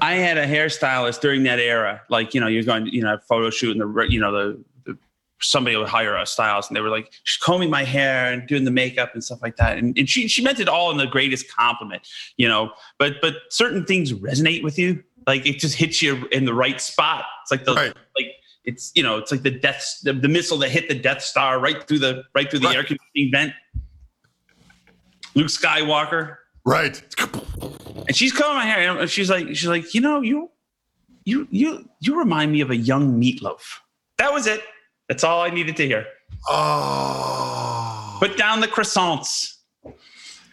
I had a hairstylist during that era. Like, you know, you're going, you know, photo shoot and the, you know, the somebody would hire a stylist and they were like, she's combing my hair and doing the makeup and stuff like that. And, and she, she meant it all in the greatest compliment, you know, but, but certain things resonate with you. Like it just hits you in the right spot. It's like the, right. like, it's, you know, it's like the death, the, the, missile that hit the Death Star right through the, right through the right. air conditioning vent. Luke Skywalker, Right. And she's combing my hair, and she's like, she's like, you know, you, you, you, you remind me of a young Meat Loaf. That was it. That's all I needed to hear. Oh. Put down the croissants.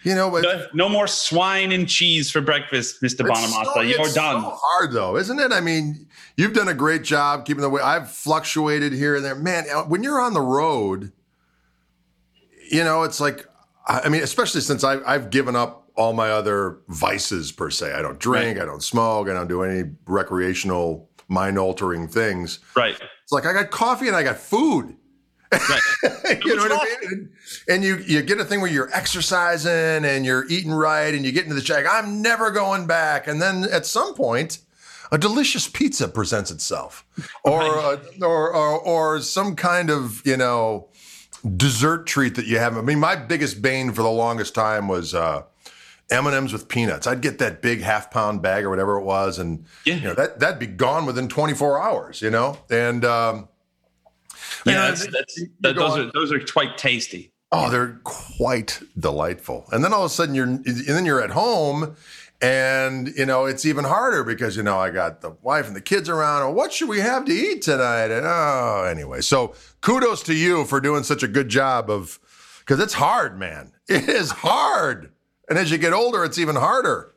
You know, but no, no more swine and cheese for breakfast, Mr. Bonamassa. So, You're done. So hard though, isn't it? I mean, you've done a great job keeping the way. I've fluctuated here and there. Man, uh, when you're on the road, you know, it's like, I mean, especially since I've, I've given up all my other vices per se. I don't drink, right. I don't smoke, I don't do any recreational mind altering things. Right. It's like I got coffee and I got food. Right. you know what I mean? And, and, you you get a thing where you're exercising and you're eating right and you get into the check. I'm never going back. And then at some point, a delicious pizza presents itself, or, right. uh, or, or or some kind of you know dessert treat that you have. I mean, my biggest bane for the longest time was uh, M and M's with peanuts. I'd get that big half pound bag or whatever it was, and yeah. you know that that'd be gone within 24 hours. You know, and um, yeah, that's, that's, that, those are those are quite tasty. Oh, they're quite delightful. And then all of a sudden you're and then you're at home and you know it's even harder because you know I got the wife and the kids around. Or what should we have to eat tonight? And oh, anyway. So kudos to you for doing such a good job of because it's hard, man. It is hard, and as you get older, it's even harder.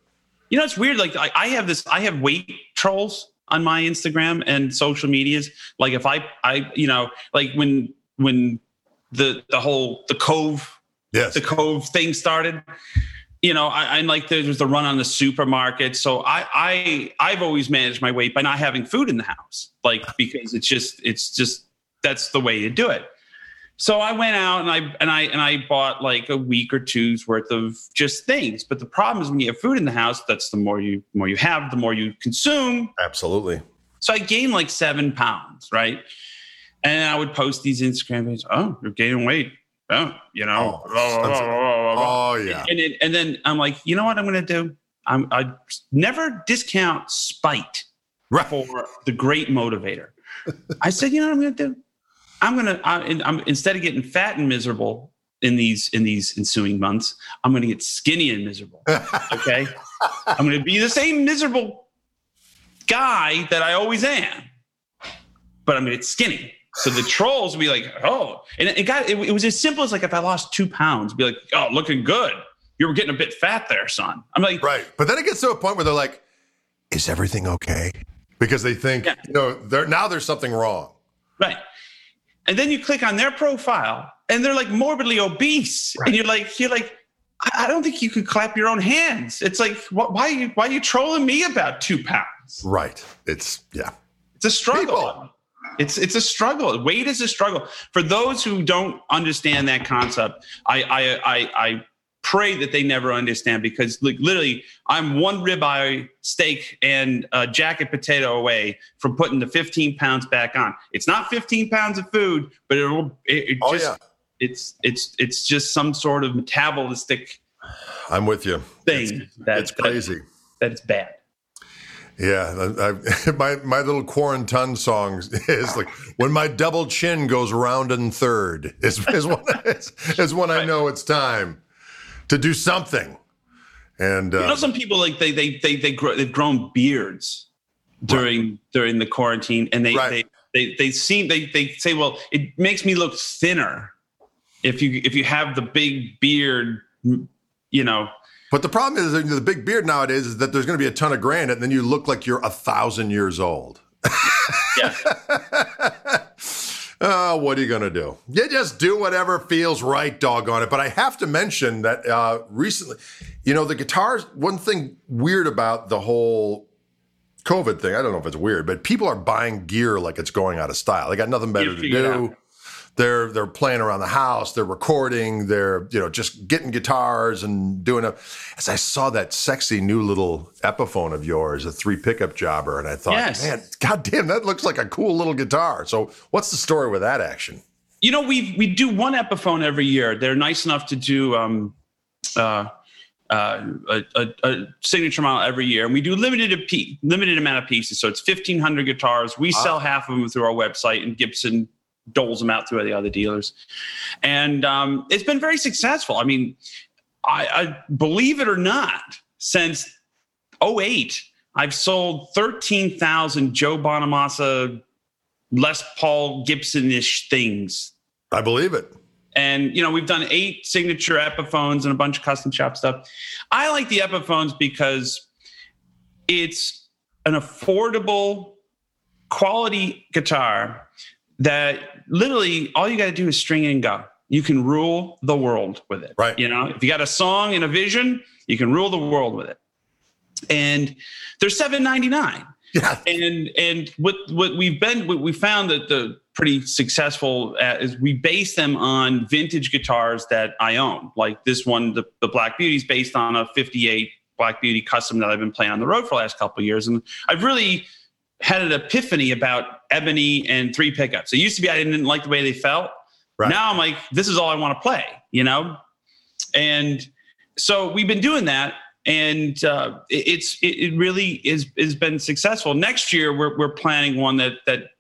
You know, it's weird. Like I, I have this. I have weight trolls on my Instagram and social medias. Like if I, I, you know, like when when the the whole the cove, yes, the cove thing started you know, I, am like there's the run on the supermarket. So I, I, I've always managed my weight by not having food in the house, like because it's just, it's just that's the way you do it. So I went out and I and I and I bought like a week or two's worth of just things. But the problem is when you have food in the house, that's the more you more you have, the more you consume. Absolutely. So I gained like seven pounds, right? And I would post these Instagram videos. Oh, you're gaining weight oh, you know, oh, oh yeah. And, it, and then I'm like, you know what I'm going to do? I'm, I never discount spite right. for the great motivator. I said, you know what I'm going to do? I'm going to, I'm, instead of getting fat and miserable in these, in these ensuing months, I'm going to get skinny and miserable. Okay. I'm going to be the same miserable guy that I always am, but I'm to get skinny. So the trolls would be like, oh, and it got it, it, was as simple as like if I lost two pounds, be like, oh, looking good. You were getting a bit fat there, son. I'm like, right. But then it gets to a point where they're like, is everything okay? Because they think, yeah. you know, there now there's something wrong. Right. And then you click on their profile and they're like morbidly obese. Right. And you're like, you're like, I don't think you could clap your own hands. It's like, why are you why are you trolling me about two pounds? Right. It's yeah. It's a struggle. People. It's it's a struggle. Weight is a struggle. For those who don't understand that concept, I I I, I pray that they never understand because like literally I'm one ribeye steak and a jacket potato away from putting the 15 pounds back on. It's not 15 pounds of food, but it'll it, it oh, just yeah. it's it's it's just some sort of metabolistic I'm with you. Thing it's, that, it's crazy. That, that it's bad. Yeah, I, my my little quarantine song is like when my double chin goes round and third is is when, is, is when I know it's time to do something. And uh, you know, some people like they they they they grow, they've grown beards during right. during the quarantine, and they, right. they they they seem they they say, well, it makes me look thinner if you if you have the big beard, you know but the problem is the big beard nowadays is that there's going to be a ton of granite, and then you look like you're a thousand years old. yeah. oh, what are you going to do? You just do whatever feels right, doggone it. But I have to mention that uh, recently, you know, the guitars, one thing weird about the whole COVID thing, I don't know if it's weird, but people are buying gear like it's going out of style. They got nothing better to do. They're they're playing around the house. They're recording. They're you know just getting guitars and doing a. As I saw that sexy new little Epiphone of yours, a three pickup jobber, and I thought, yes. man, goddamn, that looks like a cool little guitar. So what's the story with that action? You know, we we do one Epiphone every year. They're nice enough to do. Um, uh, uh, a, a, a, signature model every year, and we do limited a limited amount of pieces. So it's fifteen hundred guitars. We sell half of them through our website, and Gibson doles them out through the other dealers. And um, it's been very successful. I mean, I, I believe it or not, since 08, I've sold 13,000 Joe Bonamassa, Les Paul Gibson-ish things. I believe it. And you know, we've done eight signature Epiphones and a bunch of custom shop stuff. I like the Epiphones because it's an affordable quality guitar that literally all you got to do is string and go. you can rule the world with it. Right. You know, if you got a song and a vision, you can rule the world with it. And they're seven ninety nine. Yeah. And and what what we've been what we found that the pretty successful at is we base them on vintage guitars that I own. Like this one, the, the Black Beauty is based on a 58 Black Beauty custom that I've been playing on the road for the last couple of years. And I've really had an epiphany about ebony and three pickups. It used to be I didn't like the way they felt. Right. Now I'm like, this is all I want to play, you know? And so we've been doing that. And uh, it's it, it really is has been successful. Next year we're we're planning one that that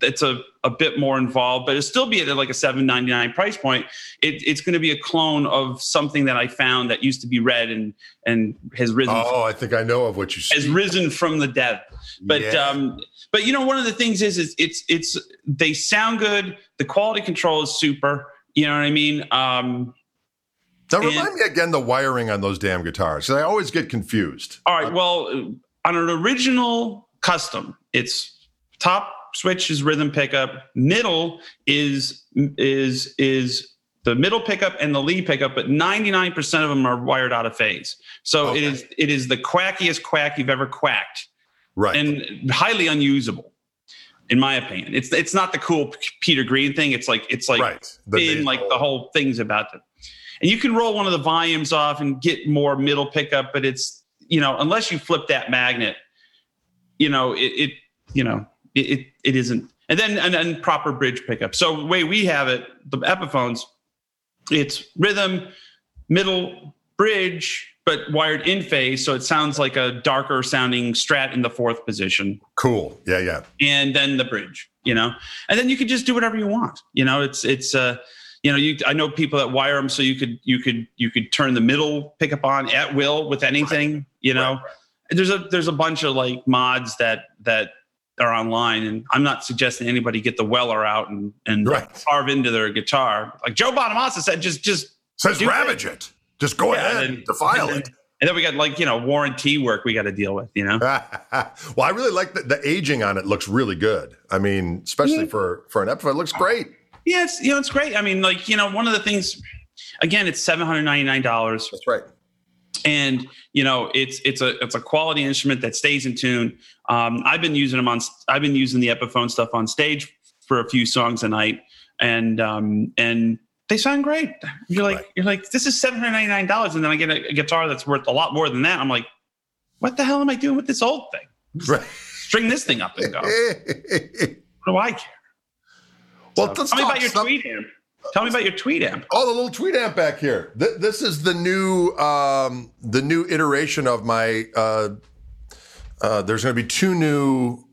that's a, a bit more involved, but it'll still be at like a seven ninety nine price point. It, it's going to be a clone of something that I found that used to be red and and has risen Oh, I think I know of what you said. has risen from the dead. But Yeah. um, but you know, one of the things is is it's it's they sound good. The quality control is super. You know what I mean? Um, Now and- remind me again the wiring on those damn guitars. 'cause I always get confused. all right. Well, on an original custom, it's top switch is rhythm pickup. Middle is is is the middle pickup and the lead pickup, but 99% of them are wired out of phase. So Okay. it is it is the quackiest quack you've ever quacked. Right. and highly unusable, in my opinion. It's it's not the cool Peter Green thing. It's like it's like right. The being like the whole thing's about it. And you can roll one of the volumes off and get more middle pickup, but it's you know unless you flip that magnet, you know it, it you know it, it it isn't. And then and then proper bridge pickup. So the way we have it, the Epiphones, it's rhythm, middle, bridge, but wired in phase, so it sounds like a darker sounding Strat in the fourth position Cool. Yeah, yeah. and then the bridge you know and then you can just do whatever you want you know it's it's uh you know you i know people that wire them so you could you could you could turn the middle pickup on at will with anything you know Right, And there's a there's a bunch of like mods that that are online and i'm not suggesting anybody get the weller out and and Right. carve into their guitar like joe bonamassa said just just Says ravage it. Just go Yeah, ahead and- defile and it. and then we got like you know warranty work we got to deal with you know well, I really like the, the aging on it. Looks really good. I mean, especially for for an Epiphone, it looks great. Yeah, it's you know it's great. I mean, like you know, one of the things, again, it's seven hundred ninety nine dollars, That's right. And you know it's it's a it's a quality instrument that stays in tune. Um, I've been using them on I've been using the Epiphone stuff on stage for a few songs a night, and um, and they sound great. You're like Right. you're like this is seven hundred ninety nine dollars, and then I get a, a guitar that's worth a lot more than that. I'm like, what the hell am I doing with this old thing? Right. String this thing up and go. What do I care? well, So, let's tell me talk about your some- tweed amp. Tell me about your tweed amp. Oh, the little tweed amp back here. Th- this is the new um, the new iteration of my. Uh, uh, there's going to be two new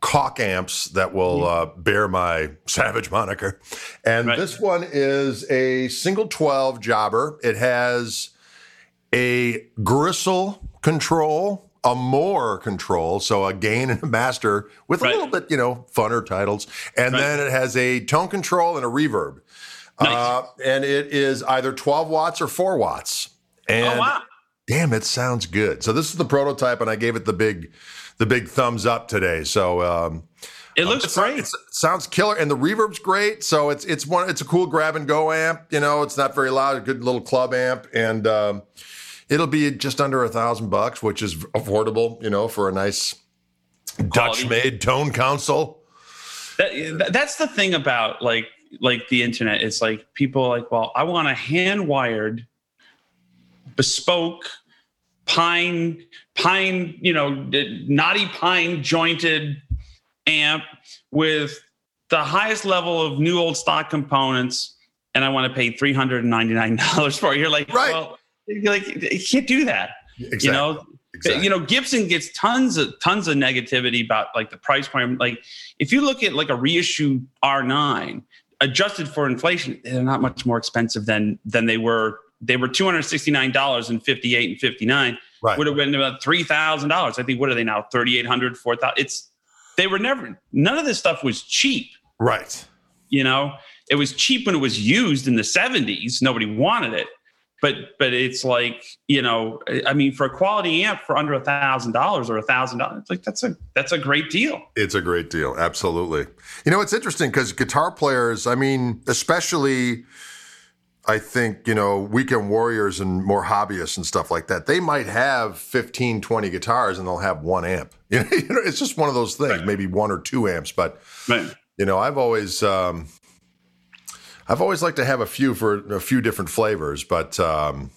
Koch amps that will uh, bear my Savage moniker, and Right. this one is a single twelve jobber. It has a gristle control, a more control, so a gain and a master with a little bit, you know, funner titles, and Right. then it has a tone control and a reverb. Nice. Uh, and it is either 12 watts or 4 watts. And oh wow! damn, it sounds good. So this is the prototype, and I gave it the big, the big thumbs up today. So um, It looks it's, great. it's- it sounds killer, and the reverb's great. So it's it's one it's a cool grab and go amp. You know, it's not very loud, a good little club amp, and um, it'll be just under a thousand bucks, which is affordable. You know, for a nice Dutch made tone console. That- that's the thing about like like the internet. It's like people like, well, I want a hand wired, bespoke, pine pine, you know, knotty pine jointed amp with the highest level of new old stock components, and I want to pay three hundred and ninety nine dollars for it. You're like, Right. well, you're like you can't do that. Exactly. You know, exactly. you know gibson gets tons of tons of negativity about like the price point like if you look at like a reissue r9 adjusted for inflation they're not much more expensive than than they were they were $269 in 58 and 59 right. would have been about $3000 i think what are they now? 3800 4000 it's they were never none of this stuff was cheap. Right. you know it was cheap when it was used in the 70s nobody wanted it but but it's like you know i mean for a quality amp for under a thousand dollars or a thousand dollars like that's a that's a great deal It's a great deal. Absolutely. You know, it's interesting because guitar players, I mean, especially I think, you know, weekend warriors and more hobbyists and stuff like that, they might have 15, 20 guitars and they'll have one amp. You know, it's just one of those things, right. maybe one or two amps. But, right. you know, I've always, um, I've always liked to have a few for a few different flavors. But, um,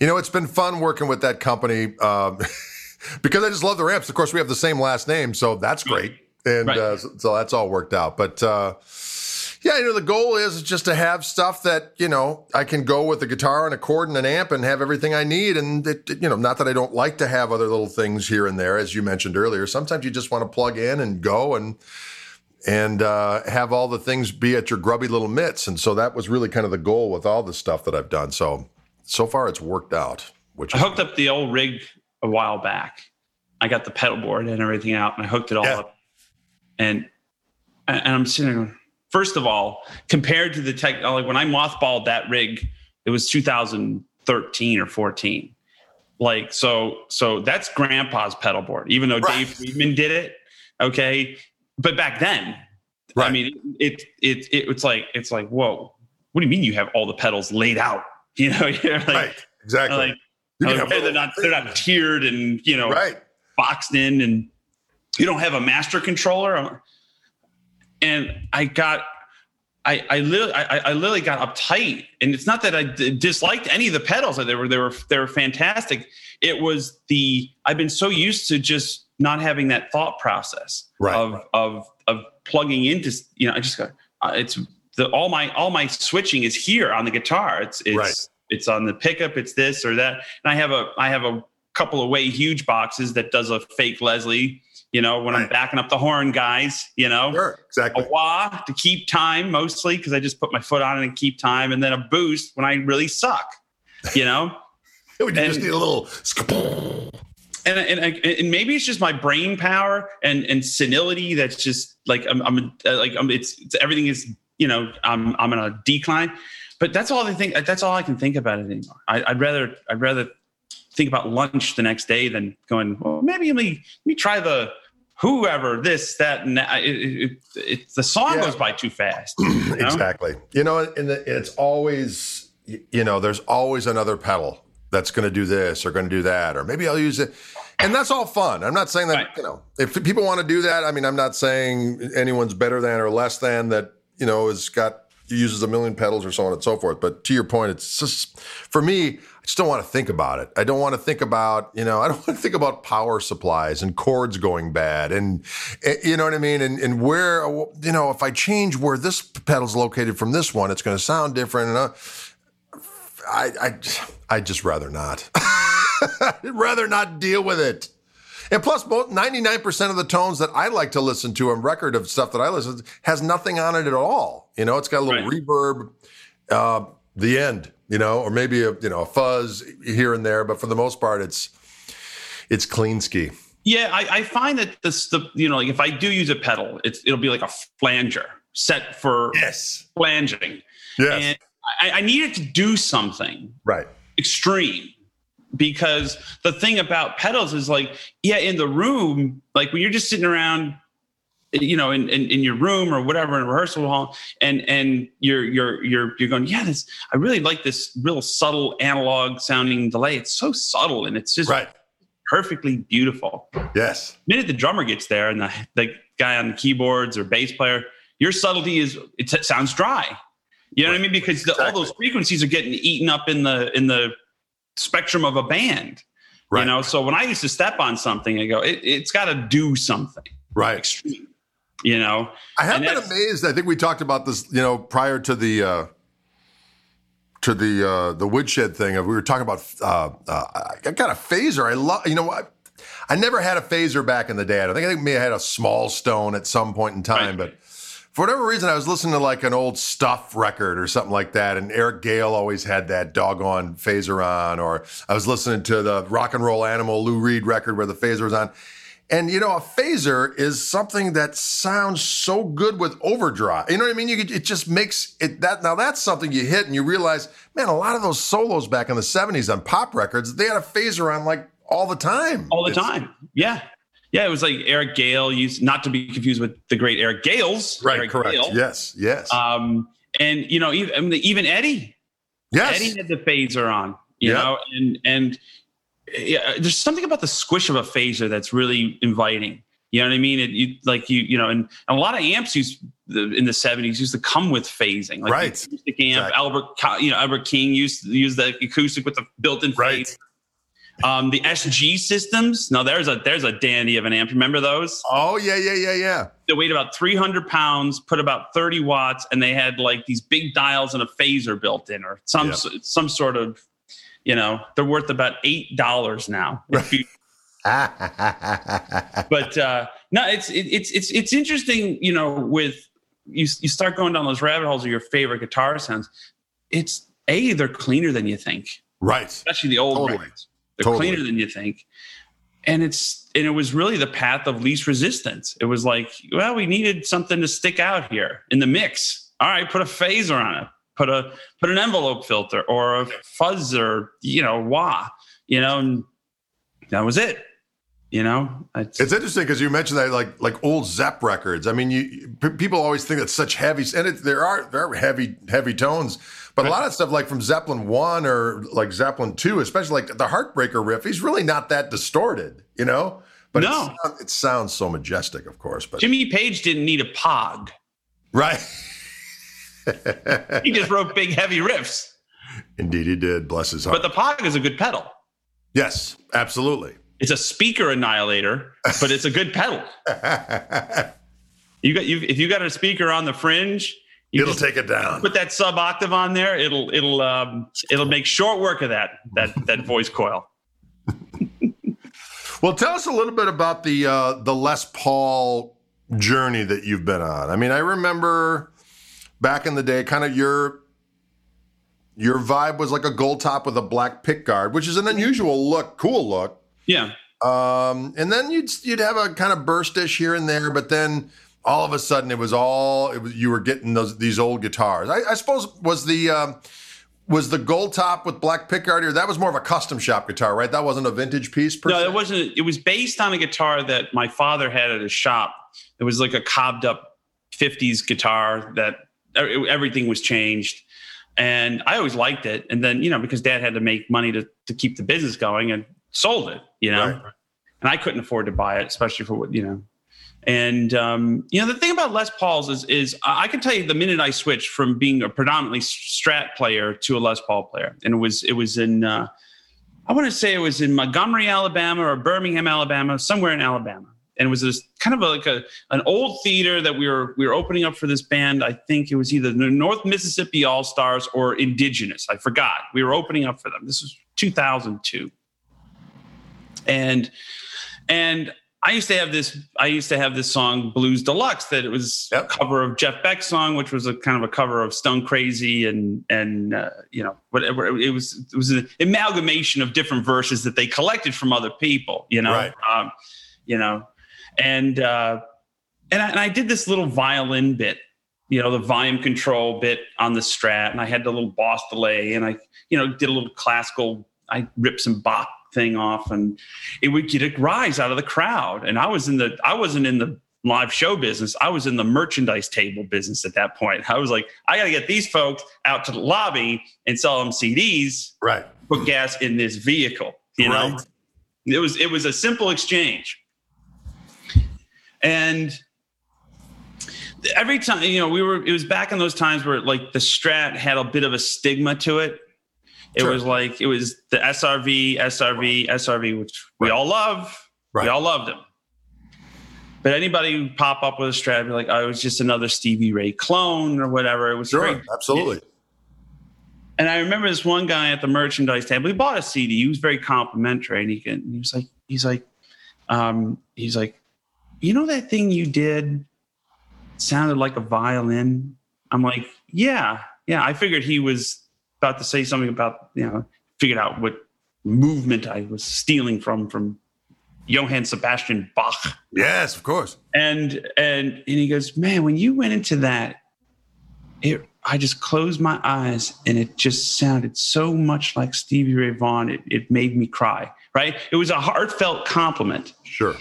you know, it's been fun working with that company um, because I just love the amps. Of course, we have the same last name, so that's great. And right. uh, so, so, that's all worked out. But, uh, yeah, you know, the goal is just to have stuff that, you know, I can go with a guitar and a chord and an amp and have everything I need. And, it, you know, not that I don't like to have other little things here and there, as you mentioned earlier. Sometimes you just want to plug in and go and, and uh, have all the things be at your grubby little mitts. And so that was really kind of the goal with all the stuff that I've done. So, so far it's worked out. Which I hooked up the old rig a while back. I got the pedal board and everything out, and I hooked it all yeah. up. And and I'm sitting there first of all, compared to the tech, like when I mothballed that rig, it was 2013 or 14. Like so, so that's Grandpa's pedal board. Even though right. Dave Friedman did it, okay. But back then, right. I mean, it, it it it's like it's like whoa. What do you mean you have all the pedals laid out? You know, you're like right. exactly. Like, okay, they're not they're not tiered and you know right. boxed in, and you don't have a master controller and I got I, I literally, I, I, literally got uptight, and it's not that I d- disliked any of the pedals. They were, they were, they were fantastic. It was the I've been so used to just not having that thought process right. of of of plugging into. You know, I just got uh, it's the all my all my switching is here on the guitar. It's it's right. it's on the pickup. It's this or that, and I have a I have a couple of way huge boxes that does a fake Leslie you know, when right. I'm backing up the horn, guys, you know, sure, exactly. A wah to keep time mostly because I just put my foot on it and keep time, and then a boost when I really suck, you know. you just need a little. And, and and maybe it's just my brain power and and senility that's just like I'm, I'm uh, like I'm, it's, it's everything is you know I'm I'm in a decline, but that's all I think. That's all I can think about it anymore. I, I'd rather I'd rather think about lunch the next day than going, well, maybe let me, let me try the whoever this that and that. It, it, it, the song yeah. goes by too fast you know? exactly you know and it's always you know there's always another pedal that's going to do this or going to do that or maybe i'll use it and that's all fun i'm not saying that right. you know if people want to do that i mean i'm not saying anyone's better than or less than that you know has got uses a million pedals or so on and so forth but to your point it's just for me I just don't want to think about it. I don't want to think about, you know, I don't want to think about power supplies and cords going bad and, eh, you know what I mean? And, and where, you know, if I change where this pedal's located from this one, it's going to sound different. And uh, I, I, I just rather not. I'd rather not deal with it. And plus, both 99% of the tones that I like to listen to on record of stuff that I listen to has nothing on it at all. You know, it's got a little right. reverb, uh, the end you know, or maybe a you know a fuzz here and there, but for the most part, it's it's clean ski. Yeah, I, I find that this the you know like if I do use a pedal, it's it'll be like a flanger set for yes flanging. Yes, and I, I needed to do something right extreme because the thing about pedals is like yeah in the room like when you're just sitting around you know, in, in, in, your room or whatever in a rehearsal hall, and and you're you're you're you're going, yeah, this I really like this real subtle analog sounding delay. It's so subtle and it's just right. perfectly beautiful. Yes. The minute the drummer gets there and the the guy on the keyboards or bass player, your subtlety is it sounds dry. You know right. what I mean? Because the, exactly. all those frequencies are getting eaten up in the in the spectrum of a band. Right. You know, so when I used to step on something, I go, it, has got to do something. Right. Extreme you know i have been amazed i think we talked about this you know prior to the uh to the uh the woodshed thing we were talking about uh, uh i got a phaser i love you know I, I never had a phaser back in the day i think i think may I had a small stone at some point in time right. but for whatever reason, I was listening to like an old stuff record or something like that, and Eric Gale always had that doggone phaser on. Or I was listening to the rock and roll animal Lou Reed record where the phaser was on, and you know, a phaser is something that sounds so good with overdrive. You know what I mean? You it just makes it that now that's something you hit and you realize, man, a lot of those solos back in the 70s on pop records, they had a phaser on like all the time. All the it's, time. Yeah. Yeah, it was like Eric Gale used not to be confused with the great Eric Gales. Right, Eric correct. Gale. Yes, yes. Um, and you know, even, I mean, even Eddie Yes. Eddie had the phaser on, you Yep. know, and and yeah, there's something about the squish of a phaser that's really inviting. You know what I mean? It, you like you you know, and, and a lot of amps used the, in the '70s used to come with phasing, like Right. the acoustic amp. Exactly. Albert, you know, Albert King used to use the acoustic with the built-in Right. phaser. Um, the SG systems. No, there's a there's a dandy of an amp. Remember those? Oh yeah, yeah, yeah, yeah. They weighed about 300 pounds, put about 30 watts, and they had like these big dials and a phaser built in, or some Yeah. some sort of, you know, they're worth about eight dollars now. You- but uh, no, it's it, it's it's it's interesting. You know, with you you start going down those rabbit holes of your favorite guitar sounds. It's a they're cleaner than you think, right. especially the old Totally. They're Totally. cleaner than you think. And it's and it was really the path of least resistance. It was like, well, we needed something to stick out here in the mix. All right, put a phaser on it. Put a put an envelope filter or a fuzz or you know wah. You know, and that was it. You know, it's, It's interesting because you mentioned that like like old Zepp records. I mean, you p- people always think that's such heavy, and it, there are there are heavy heavy tones, but a lot of stuff like from Zeppelin one or like Zeppelin two, especially like the Heartbreaker riff, he's really not that distorted, you know. But it, No. sound- it sounds so majestic, of course. But Jimmy Page didn't need a pog. right, He just wrote big heavy riffs. indeed, he did. Bless his heart. But the pog is a good pedal. yes, absolutely. It's a speaker annihilator, but it's a good pedal. You got you if you got a speaker on the fringe, you It'll take it down. put that sub octave on there. It'll it'll um, it'll make short work of that that that voice coil. Well, tell us a little bit about the uh, the Les Paul journey that you've been on. I mean, I remember back in the day, kind of your your vibe was like a gold top with a black pick guard, which is an unusual look, cool look. Yeah, Um, and then you'd you'd have a kind of burstish here and there, but then all of a sudden it was all it was, you were getting those these old guitars. I, I suppose was the um, was the gold top with black pickguard or that was more of a custom shop guitar, right? That wasn't a vintage piece. Per no, se? it wasn't. It was based on a guitar that my father had at his shop. It was like a cobbed up '50s guitar that e- everything was changed, and I always liked it. And then you know because Dad had to make money to to keep the business going and sold it, you know, Right. and I couldn't afford to buy it, especially for what you know. And um, you know the thing about Les Pauls is is I can tell you the minute I switched from being a predominantly Strat player to a Les Paul player, and it was it was in uh, I want to say it was in Montgomery, Alabama, or Birmingham, Alabama, somewhere in Alabama, and it was this kind of a, like a an old theater that we were we were opening up for this band. I think it was either the North Mississippi All Stars or Indigenous. I forgot. We were opening up for them. This was 2002, and and I used to have this. I used to have this song Blues Deluxe that it was Yep. a cover of Jeff Beck's song, which was a kind of a cover of Stone Crazy and and uh, you know whatever. It was it was an amalgamation of different verses that they collected from other people. You know, Right. um, you know, and uh, and I, and I did this little violin bit. You know, the volume control bit on the Strat, and I had the little Boss delay, and I you know did a little classical. I ripped some Bach thing off, and it would get a rise out of the crowd. And I was in the I wasn't in the live show business. I was in the merchandise table business at that point. I was like, I got to get these folks out to the lobby and sell them CDs, right. put gas in this vehicle. You know, Right. it was it was a simple exchange. And every time, you know, we were it was back in those times where like the Strat had a bit of a stigma to it. It Sure. was like it was the SRV, SRV, SRV, which we all love. Right. We all loved them. But anybody who pop up with a Strat be like, oh, it was just another Stevie Ray clone or whatever. It was Sure. great. Absolutely. And I remember this one guy at the merchandise table. He bought a CD. He was very complimentary, and he, can, he was like, he's like, um, he's like, you know that thing you did sounded like a violin. I'm like, yeah, yeah. I figured he was about to say something about you know, figured out what movement I was stealing from from Johann Sebastian Bach. Yes, of course. And and and he goes, man, when you went into that, it I just closed my eyes and it just sounded so much like Stevie Ray Vaughan. It, it made me cry. Right? It was a heartfelt compliment Sure.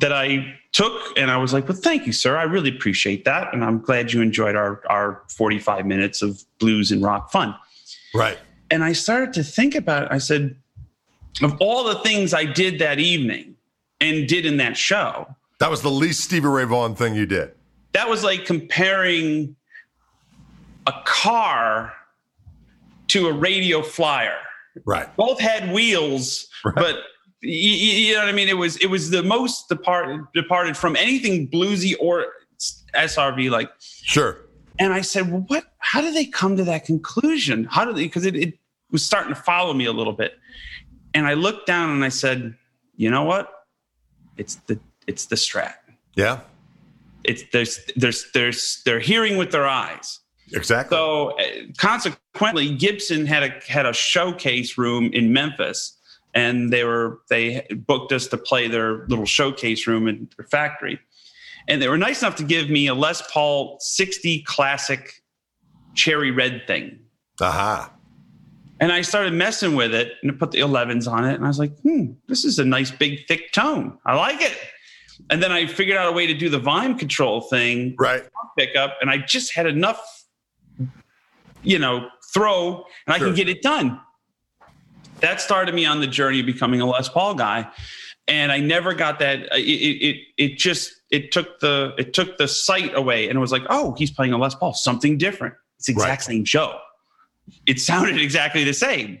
that I took and I was like, well, thank you, sir. I really appreciate that. And I'm glad you enjoyed our, our 45 minutes of blues and rock fun. Right. And I started to think about it. I said, of all the things I did that evening and did in that show, that was the least Stevie Ray Vaughan thing you did. That was like comparing a car to a radio flyer. Right. Both had wheels, right. but you, you, know what I mean. It was it was the most departed departed from anything bluesy or SRV like. Sure. And I said, well, what? How did they come to that conclusion? How did they? Because it, it was starting to follow me a little bit. And I looked down and I said, you know what? It's the it's the strat. Yeah. It's there's there's there's they're hearing with their eyes. Exactly. So uh, consequently, Gibson had a had a showcase room in Memphis, and they were they booked us to play their little showcase room in their factory, and they were nice enough to give me a Les Paul 60 Classic Cherry Red thing. Aha. Uh-huh. And I started messing with it and I put the 11s on it, and I was like, hmm, this is a nice big thick tone. I like it. And then I figured out a way to do the volume control thing, right? Pickup, and I just had enough you know, throw and sure. I can get it done. That started me on the journey of becoming a Les Paul guy. And I never got that. Uh, it, it, it just, it took the, it took the sight away and it was like, oh, he's playing a Les Paul, something different. It's the exact right. same show. It sounded exactly the same.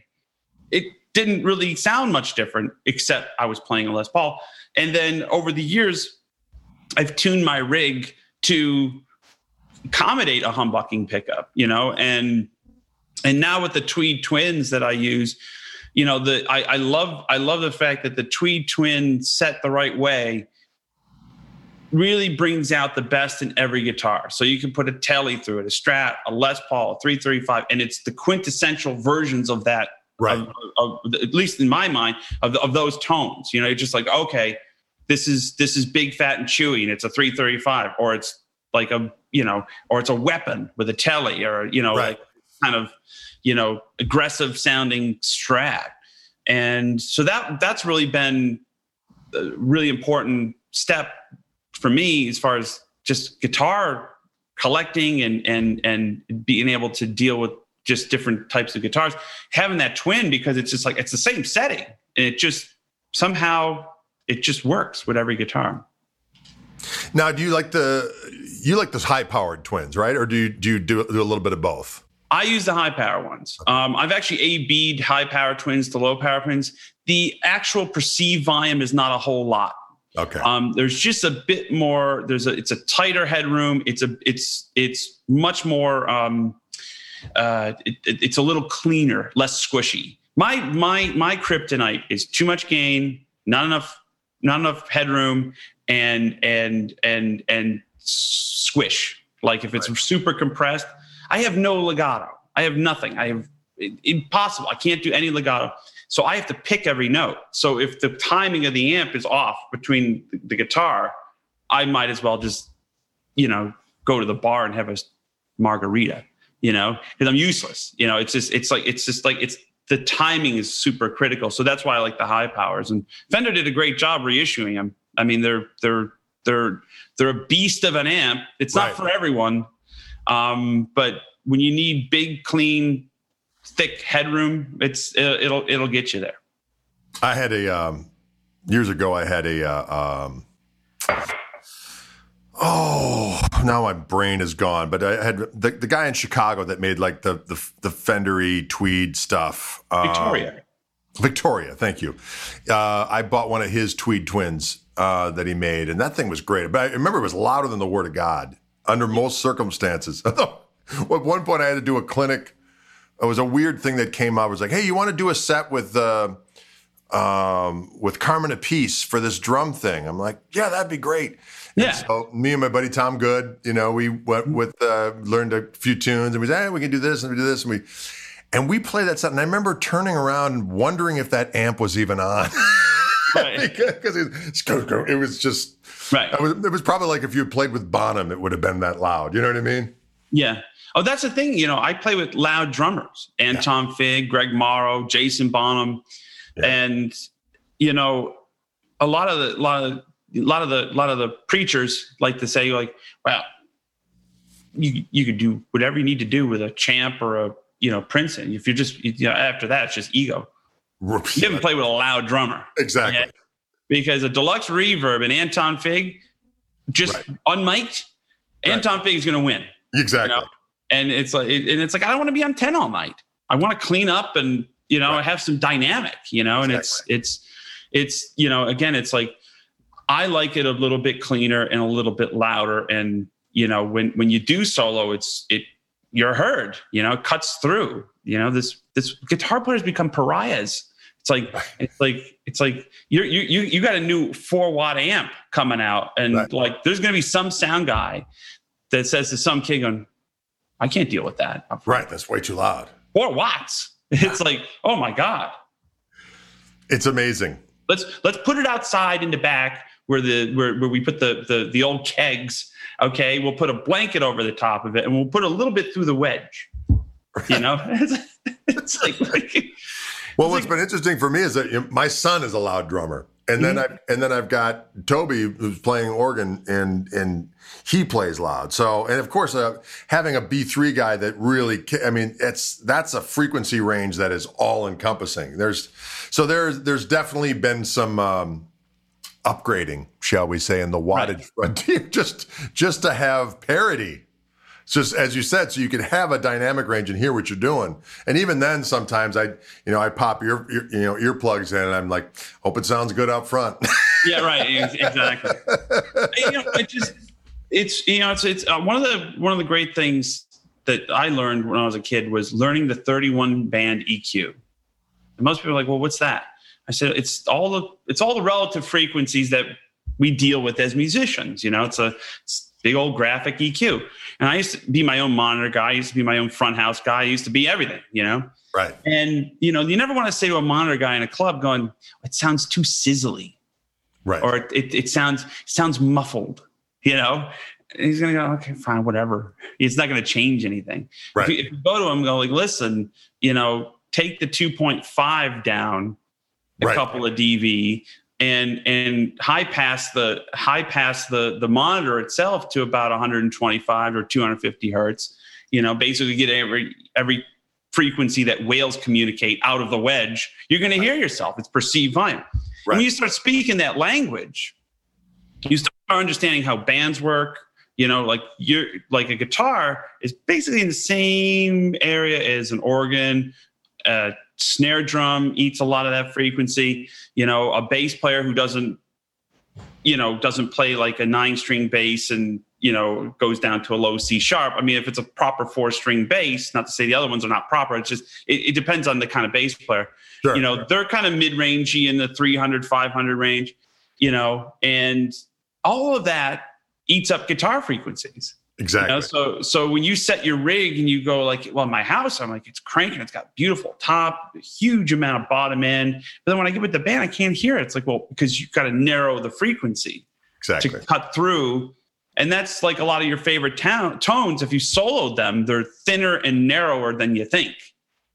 It didn't really sound much different, except I was playing a Les Paul. And then over the years, I've tuned my rig to accommodate a humbucking pickup, you know, and and now with the Tweed twins that I use, you know, the I, I love I love the fact that the Tweed twin set the right way really brings out the best in every guitar. So you can put a Telly through it, a Strat, a Les Paul, a 335, and it's the quintessential versions of that, right? Of, of, at least in my mind, of, of those tones. You know, you're just like, okay, this is this is big, fat, and chewy, and it's a 335, or it's like a you know, or it's a weapon with a telly, or you know, right. like kind of you know aggressive sounding strat. And so that that's really been a really important step for me as far as just guitar collecting and and and being able to deal with just different types of guitars having that twin because it's just like it's the same setting and it just somehow it just works with every guitar now do you like the you like those high powered twins, right? Or do you do you do, do a little bit of both? I use the high power ones. Um, I've actually A B'd high power twins to low power twins. The actual perceived volume is not a whole lot. Okay. Um, there's just a bit more. There's a. It's a tighter headroom. It's a. It's it's much more. Um, uh, it, it, it's a little cleaner, less squishy. My my my kryptonite is too much gain, not enough, not enough headroom, and and and and squish. Like if it's right. super compressed, I have no legato. I have nothing. I have impossible. I can't do any legato. So I have to pick every note. So if the timing of the amp is off between the guitar, I might as well just, you know, go to the bar and have a margarita, you know, because I'm useless. You know, it's just, it's like, it's just like, it's, the timing is super critical. So that's why I like the high powers. And Fender did a great job reissuing them. I mean, they're, they're, they're they're a beast of an amp. It's not right. for everyone, um, but when you need big, clean, thick headroom, it's it'll it'll get you there. I had a um, years ago. I had a uh, um, oh now my brain is gone. But I had the, the guy in Chicago that made like the the, the Fendery tweed stuff. Um, Victoria. Victoria, thank you. Uh, I bought one of his tweed twins uh, that he made, and that thing was great. But I remember it was louder than the Word of God under most circumstances. At one point, I had to do a clinic. It was a weird thing that came out. It was like, "Hey, you want to do a set with uh, um, with Carmine Appice for this drum thing?" I'm like, "Yeah, that'd be great." Yeah. And so me and my buddy Tom Good, you know, we went with uh, learned a few tunes, and we said, "Hey, we can do this and we do this," and we and we played that set. And I remember turning around and wondering if that amp was even on. because it, it, was just right. Was, it was probably like if you played with Bonham, it would have been that loud. You know what I mean? Yeah. Oh, that's the thing. You know, I play with loud drummers: Anton yeah. Fig, Greg Morrow, Jason Bonham, yeah. and you know, a lot of the a lot of a lot of the a lot of the preachers like to say like, well, you you could do whatever you need to do with a champ or a you know Princeton. If you're just you know after that, it's just ego. You haven't played with a loud drummer. Exactly. Because a deluxe reverb and Anton Fig, just right. unmiked, Anton. Fig is going to win. Exactly. You know? And it's like, and it's like I don't want to be on ten all night. I want to clean up and you know right. have some dynamic. You know, exactly. and it's it's it's you know again it's like I like it a little bit cleaner and a little bit louder. And you know when when you do solo, it's it you're heard. You know, cuts through. You know this this guitar players become pariahs it's like it's like it's like you you you you got a new four watt amp coming out, and right. like there's going to be some sound guy that says to some kid, going, "I can't deal with that." Right, that's way too loud. Four watts. It's like, oh my god, it's amazing. Let's let's put it outside in the back where the where, where we put the, the the old kegs. Okay, we'll put a blanket over the top of it, and we'll put a little bit through the wedge. You know, it's, it's like, like well, what's been interesting for me is that my son is a loud drummer, and then mm-hmm. I and then I've got Toby who's playing organ, and and he plays loud. So, and of course, uh, having a B three guy that really, I mean, it's that's a frequency range that is all encompassing. There's so there's there's definitely been some. Um, upgrading shall we say in the wattage right. frontier just just to have parity just as you said, so you can have a dynamic range and hear what you're doing. And even then, sometimes I, you know, I pop ear you know, earplugs in, and I'm like, hope it sounds good up front. yeah, right. Exactly. you know, it just, it's you know, it's it's uh, one of the one of the great things that I learned when I was a kid was learning the 31 band EQ. And most people are like, well, what's that? I said, it's all the it's all the relative frequencies that we deal with as musicians. You know, it's a it's big old graphic EQ. And I used to be my own monitor guy. I used to be my own front house guy. I used to be everything, you know? Right. And, you know, you never want to say to a monitor guy in a club going, it sounds too sizzly. Right. Or it, it, sounds, sounds muffled, you know? And he's going to go, okay, fine, whatever. It's not going to change anything. Right. If you, if you go to him go like, listen, you know, take the 2.5 down a right. couple of dB, and and high pass the high pass the the monitor itself to about 125 or 250 hertz you know basically get every every frequency that whales communicate out of the wedge you're going to hear yourself. It's perceived volume. Right. when you start speaking that language you start understanding how bands work you know like you're like a guitar is basically in the same area as an organ uh, snare drum eats a lot of that frequency. You know, a bass player who doesn't, you know, doesn't play like a nine string bass and, you know, goes down to a low C sharp. I mean, if it's a proper four string bass, not to say the other ones are not proper, it's just, it, it depends on the kind of bass player. Sure, you know, sure. they're kind of mid rangey in the 300, 500 range, you know, and all of that eats up guitar frequencies. Exactly. You know, so so when you set your rig and you go like, well, my house, I'm like, it's cranking, it's got beautiful top, huge amount of bottom end. But then when I get with the band, I can't hear it. It's like, well, because you've got to narrow the frequency exactly. to cut through. And that's like a lot of your favorite to- tones. If you soloed them, they're thinner and narrower than you think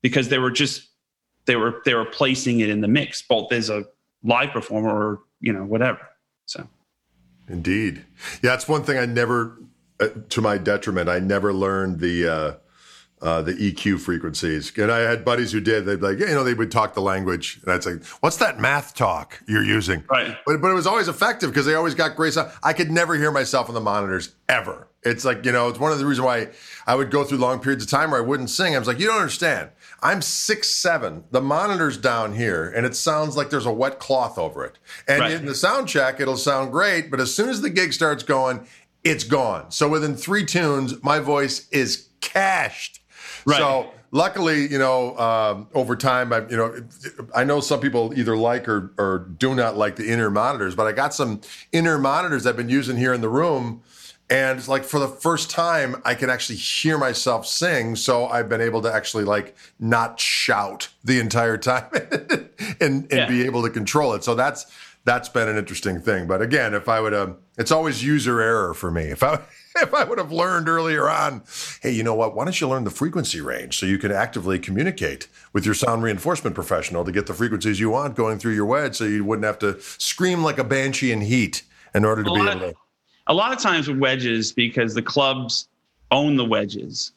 because they were just they were they were placing it in the mix, both as a live performer or you know whatever. So, indeed, yeah, that's one thing I never uh, to my detriment, I never learned the uh, uh, the EQ frequencies. And I had buddies who did. They'd like, you know, they would talk the language, and I'd say, "What's that math talk you're using?" Right. But but it was always effective because they always got great sound. I could never hear myself on the monitors ever. It's like you know, it's one of the reasons why I would go through long periods of time where I wouldn't sing. I was like, you don't understand. I'm six seven. The monitor's down here, and it sounds like there's a wet cloth over it. And right. in the sound check, it'll sound great, but as soon as the gig starts going, it's gone. So within three tunes, my voice is cached. Right. So luckily, you know, um, over time, I, you know, I know some people either like or, or do not like the inner monitors, but I got some inner monitors I've been using here in the room. And it's like for the first time, I can actually hear myself sing. So I've been able to actually like not shout the entire time and, and yeah. be able to control it. So that's that's been an interesting thing. But again, if I would have, it's always user error for me. If I if I would have learned earlier on, hey, you know what? Why don't you learn the frequency range so you can actively communicate with your sound reinforcement professional to get the frequencies you want going through your wedge, so you wouldn't have to scream like a banshee in heat in order to A be able to. a lot of times with wedges because the clubs own the wedges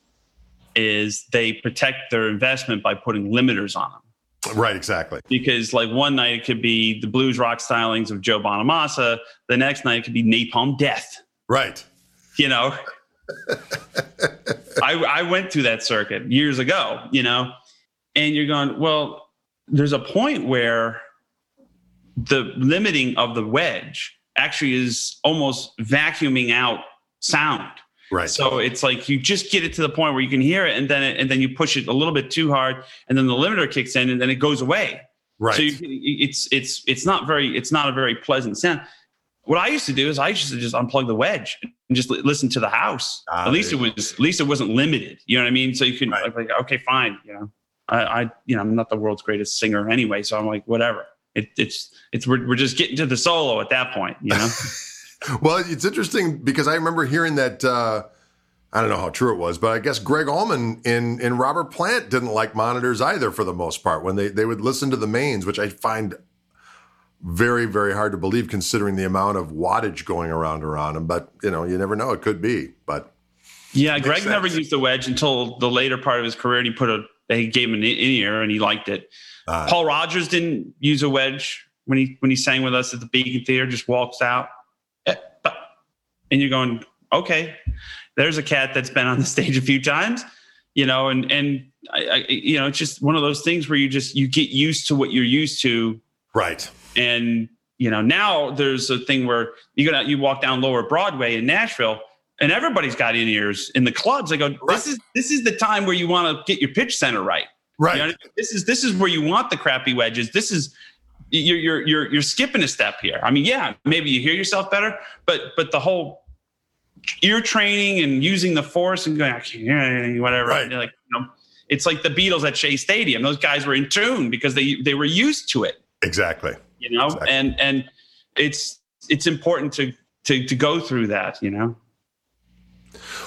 is they protect their investment by putting limiters on them Right, exactly. because like one night it could be the blues rock stylings of joe bonamassa the next night it could be napalm death Right. you know I, I went through that circuit years ago you know and you're going well there's a point where the limiting of the wedge actually is almost vacuuming out sound Right. so it's like you just get it to the point where you can hear it, and then it, and then you push it a little bit too hard, and then the limiter kicks in, and then it goes away. right. So you, it's it's it's not very it's not a very pleasant sound. What I used to do is I used to just unplug the wedge and just li- listen to the house. Ah, at least it was at least it wasn't limited. You know what I mean? So you can Right. like okay, fine. You know, I, I you know I'm not the world's greatest singer anyway, so I'm like whatever. It, it's it's we're we're just getting to the solo at that point. You know. Well, it's interesting because I remember hearing that. Uh, I don't know how true it was, but I guess Gregg Allman in in Robert Plant didn't like monitors either for the most part. When they they would listen to the mains, which I find very very hard to believe considering the amount of wattage going around around them. But you know, you never know; it could be. But Yeah, Gregg never used the wedge until the later part of his career. And he put a they gave him an in ear and he liked it. uh, Paul Rodgers didn't use a wedge when he when he sang with us at the Beacon Theater. Just walks out, and you're going, okay, there's a cat that's been on the stage a few times, you know, and and I, I, you know, it's just one of those things where you just you get used to what you're used to, right, and you know now there's a thing where you go out, you walk down Lower Broadway in Nashville. And everybody's got in ears in the clubs. I go, this Right. is this is the time where you want to get your pitch center right. right, You know, this is this is where you want the crappy wedges. This is you're you're you're you're skipping a step here. I mean, yeah, maybe you hear yourself better, but but the whole ear training and using the force and going, I can't hear anything, whatever. Right. Like, you know, it's like the Beatles at Shea Stadium. Those guys were in tune because they they were used to it, exactly. you know, Exactly. and and it's it's important to to to go through that, you know.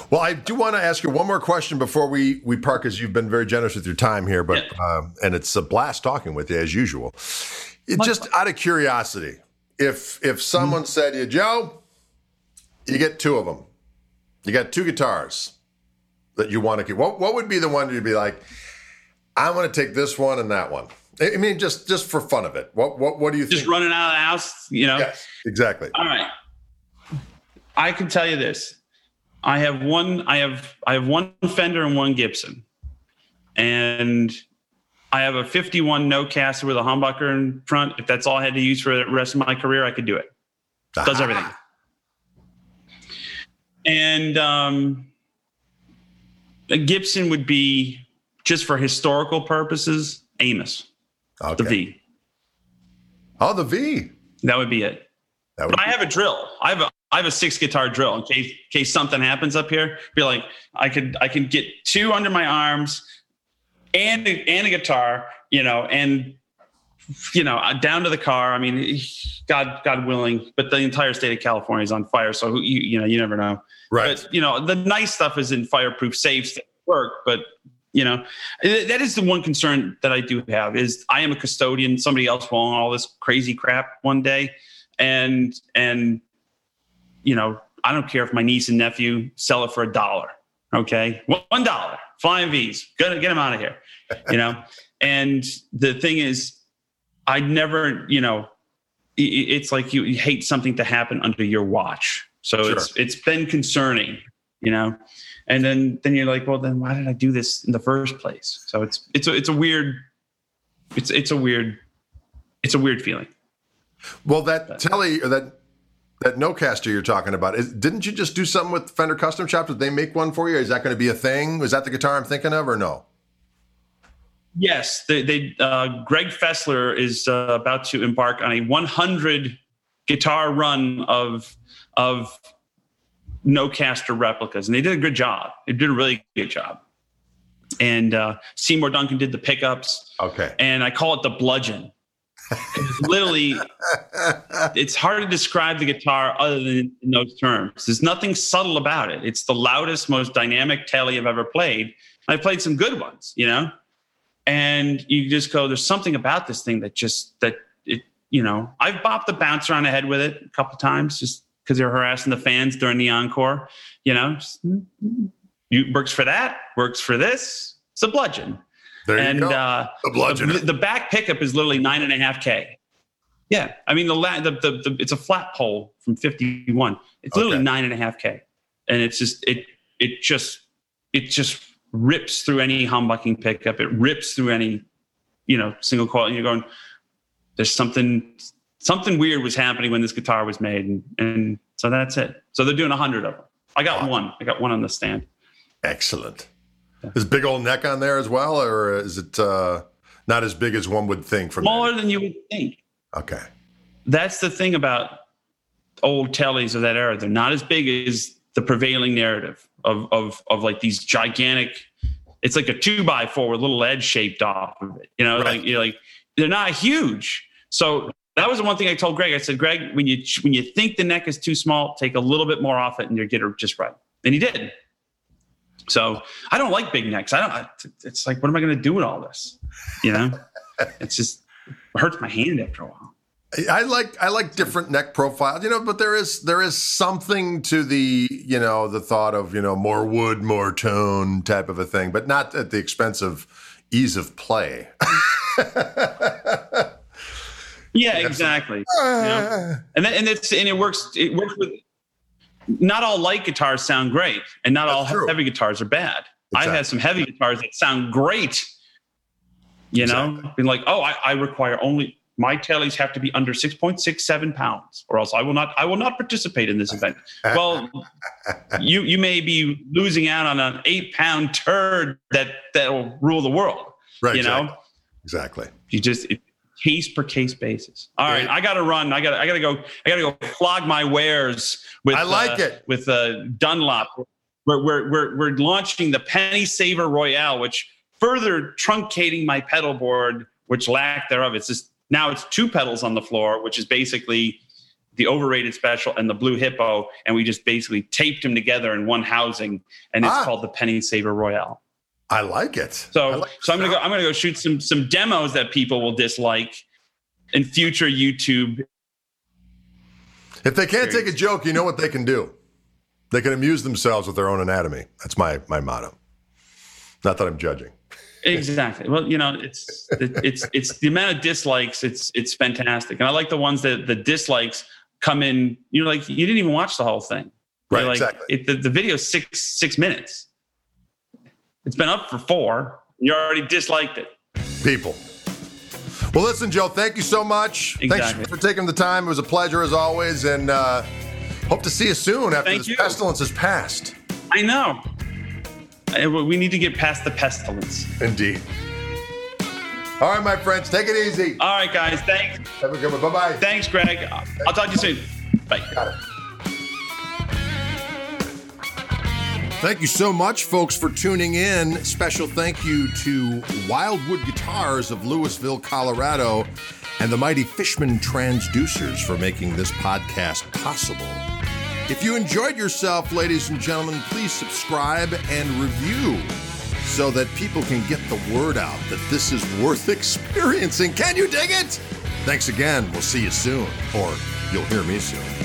Well, I do want to ask you one more question before we we park, as you've been very generous with your time here, but um, and it's a blast talking with you as usual. It, just out of curiosity, if if someone mm-hmm. said to you, Joe, you get two of them, you got two guitars that you want to keep. What what would be the one you'd be like? I want to take this one and that one. I I mean, just just for fun of it. What what what do you Just think? running out of the house, you know. Yes, exactly. All right. I can tell you this. I have one I have I have one Fender and one Gibson. And I have a 51 Nocaster with a humbucker in front. If that's all I had to use for the rest of my career, I could do it. Does everything. And um, a Gibson would be just for historical purposes, Amos, Okay. the V. Oh, the V. That would be it. That would But I have a drill. I have a I have a six guitar drill in case in case something happens up here. Be like I could I can get two under my arms and a, and a guitar, you know, and you know uh, down to the car. I mean, God God willing, but the entire state of California is on fire, so you you know you never know. right. But you know the nice stuff is in fireproof safes that work, but you know that is the one concern that I do have is I am a custodian. Somebody else will own all this crazy crap one day, and and you know I don't care if my niece and nephew sell it for a dollar. Okay, One- dollar, flying V's, get get them out of here. You know, and the thing is, I never, you know, it's like you, you hate something to happen under your watch. So Sure. it's it's been concerning, you know. And then then you're like, well, then why did I do this in the first place? So it's it's a, it's a weird, it's it's a weird, it's a weird feeling. Well, that telly or that that Nocaster you're talking about, is, didn't you just do something with Fender Custom Shop? Did they make one for you? Is that going to be a thing? Is that the guitar I'm thinking of, or no? Yes, they, they uh, Greg Fessler is uh, about to embark on a 100 guitar run of of Nocaster replicas, and they did a good job. They did a really good job. And uh, Seymour Duncan did the pickups, Okay. and I call it the bludgeon. 'Cause Literally, it's hard to describe the guitar other than in those terms. There's nothing subtle about it. It's the loudest, most dynamic telly I've ever played. I've played some good ones, you know, and you just go, "There's something about this thing that just that it you know, I've bopped the bouncer on the head with it a couple times just because they're harassing the fans during the encore. You know, just, mm, mm, mm. you, works for that, works for this. It's a bludgeon. There you and go. uh, bludgeon. the, the back pickup is literally nine and a half k. Yeah, I mean the, la- the, the the it's a flat pole from fifty one. It's literally Okay. nine and a half k, and it's just it it just it just rips through any humbucking pickup. It rips through any you know single coil. And you're going, there's something something weird was happening when this guitar was made, and and so that's it. So they're doing a hundred of them. I got one. I got one on the stand. Excellent. Is big old neck on there as well, or is it uh, not as big as one would think from Smaller than you would think. Okay. that's the thing about old tellies of that era. They're not as big as the prevailing narrative of of of like these gigantic. It's like a two by four with a little edge shaped off of it. You know, Right. like you're like they're not huge. So that was the one thing I told Greg. I said, Greg, when you when you think the neck is too small, take a little bit more off it, and you'll get it just right. And he did. So I don't like big necks. I don't. I- It's like, what am I going to do with all this? You know, it's just it hurts my hand after a while. I like I like different neck profiles, you know, but there is there is something to the you know the thought of you know more wood, more tone type of a thing, but not at the expense of ease of play. Yeah, exactly. Ah. Yeah. And then, and it's and it works. It works with. Not all light guitars sound great, and not all true. heavy guitars are bad. I've had some heavy guitars that sound great. You know, Exactly. been like, oh, I, I require only my tellies have to be under six point six seven pounds, or else I will not I will not participate in this event. well, you you may be losing out on an eight pound turd that that will rule the world. Right. you know, exactly. exactly. you just it, case per case basis. All right. I got to run. I got I got to go. I got to go flog my wares with. I like uh, it. with uh, Dunlop. We're, we're we're we're launching the Penny Saver Royale, which further truncating my pedal board, which lack thereof. It's just now it's two pedals on the floor, which is basically the overrated special and the blue hippo, and we just basically taped them together in one housing, and it's Ah. called the Penny Saver Royale. I like it. So, like so I'm gonna go. I'm gonna go shoot some some demos that people will dislike in future YouTube. If they can't take a joke, you know what they can do. They can amuse themselves with their own anatomy. That's my my motto. Not that I'm judging. Exactly. Well, you know, it's it, it's it's the amount of dislikes. It's it's fantastic, and I like the ones that the dislikes come in. You know, like you didn't even watch the whole thing. Right, like, exactly. It, the the video's six six minutes. It's been up for four. You already disliked it. People. Well, listen, Joe, thank you so much. Exactly. Thanks for taking the time. It was a pleasure as always, and uh, hope to see you soon after Thank this you. pestilence has passed. I know. We need to get past the pestilence. Indeed. All right, my friends, take it easy. All right, guys. Thanks. Have a good one. Bye bye. Thanks, Greg. I'll talk to you soon. Bye. Got it. Thank you so much, folks, for tuning in. Special thank you to Wildwood Guitars of Louisville, Colorado, and the Mighty Fishman Transducers for making this podcast possible. If you enjoyed yourself, ladies and gentlemen, please subscribe and review so that people can get the word out that this is worth experiencing. Can you dig it? Thanks again. We'll see you soon, or you'll hear me soon.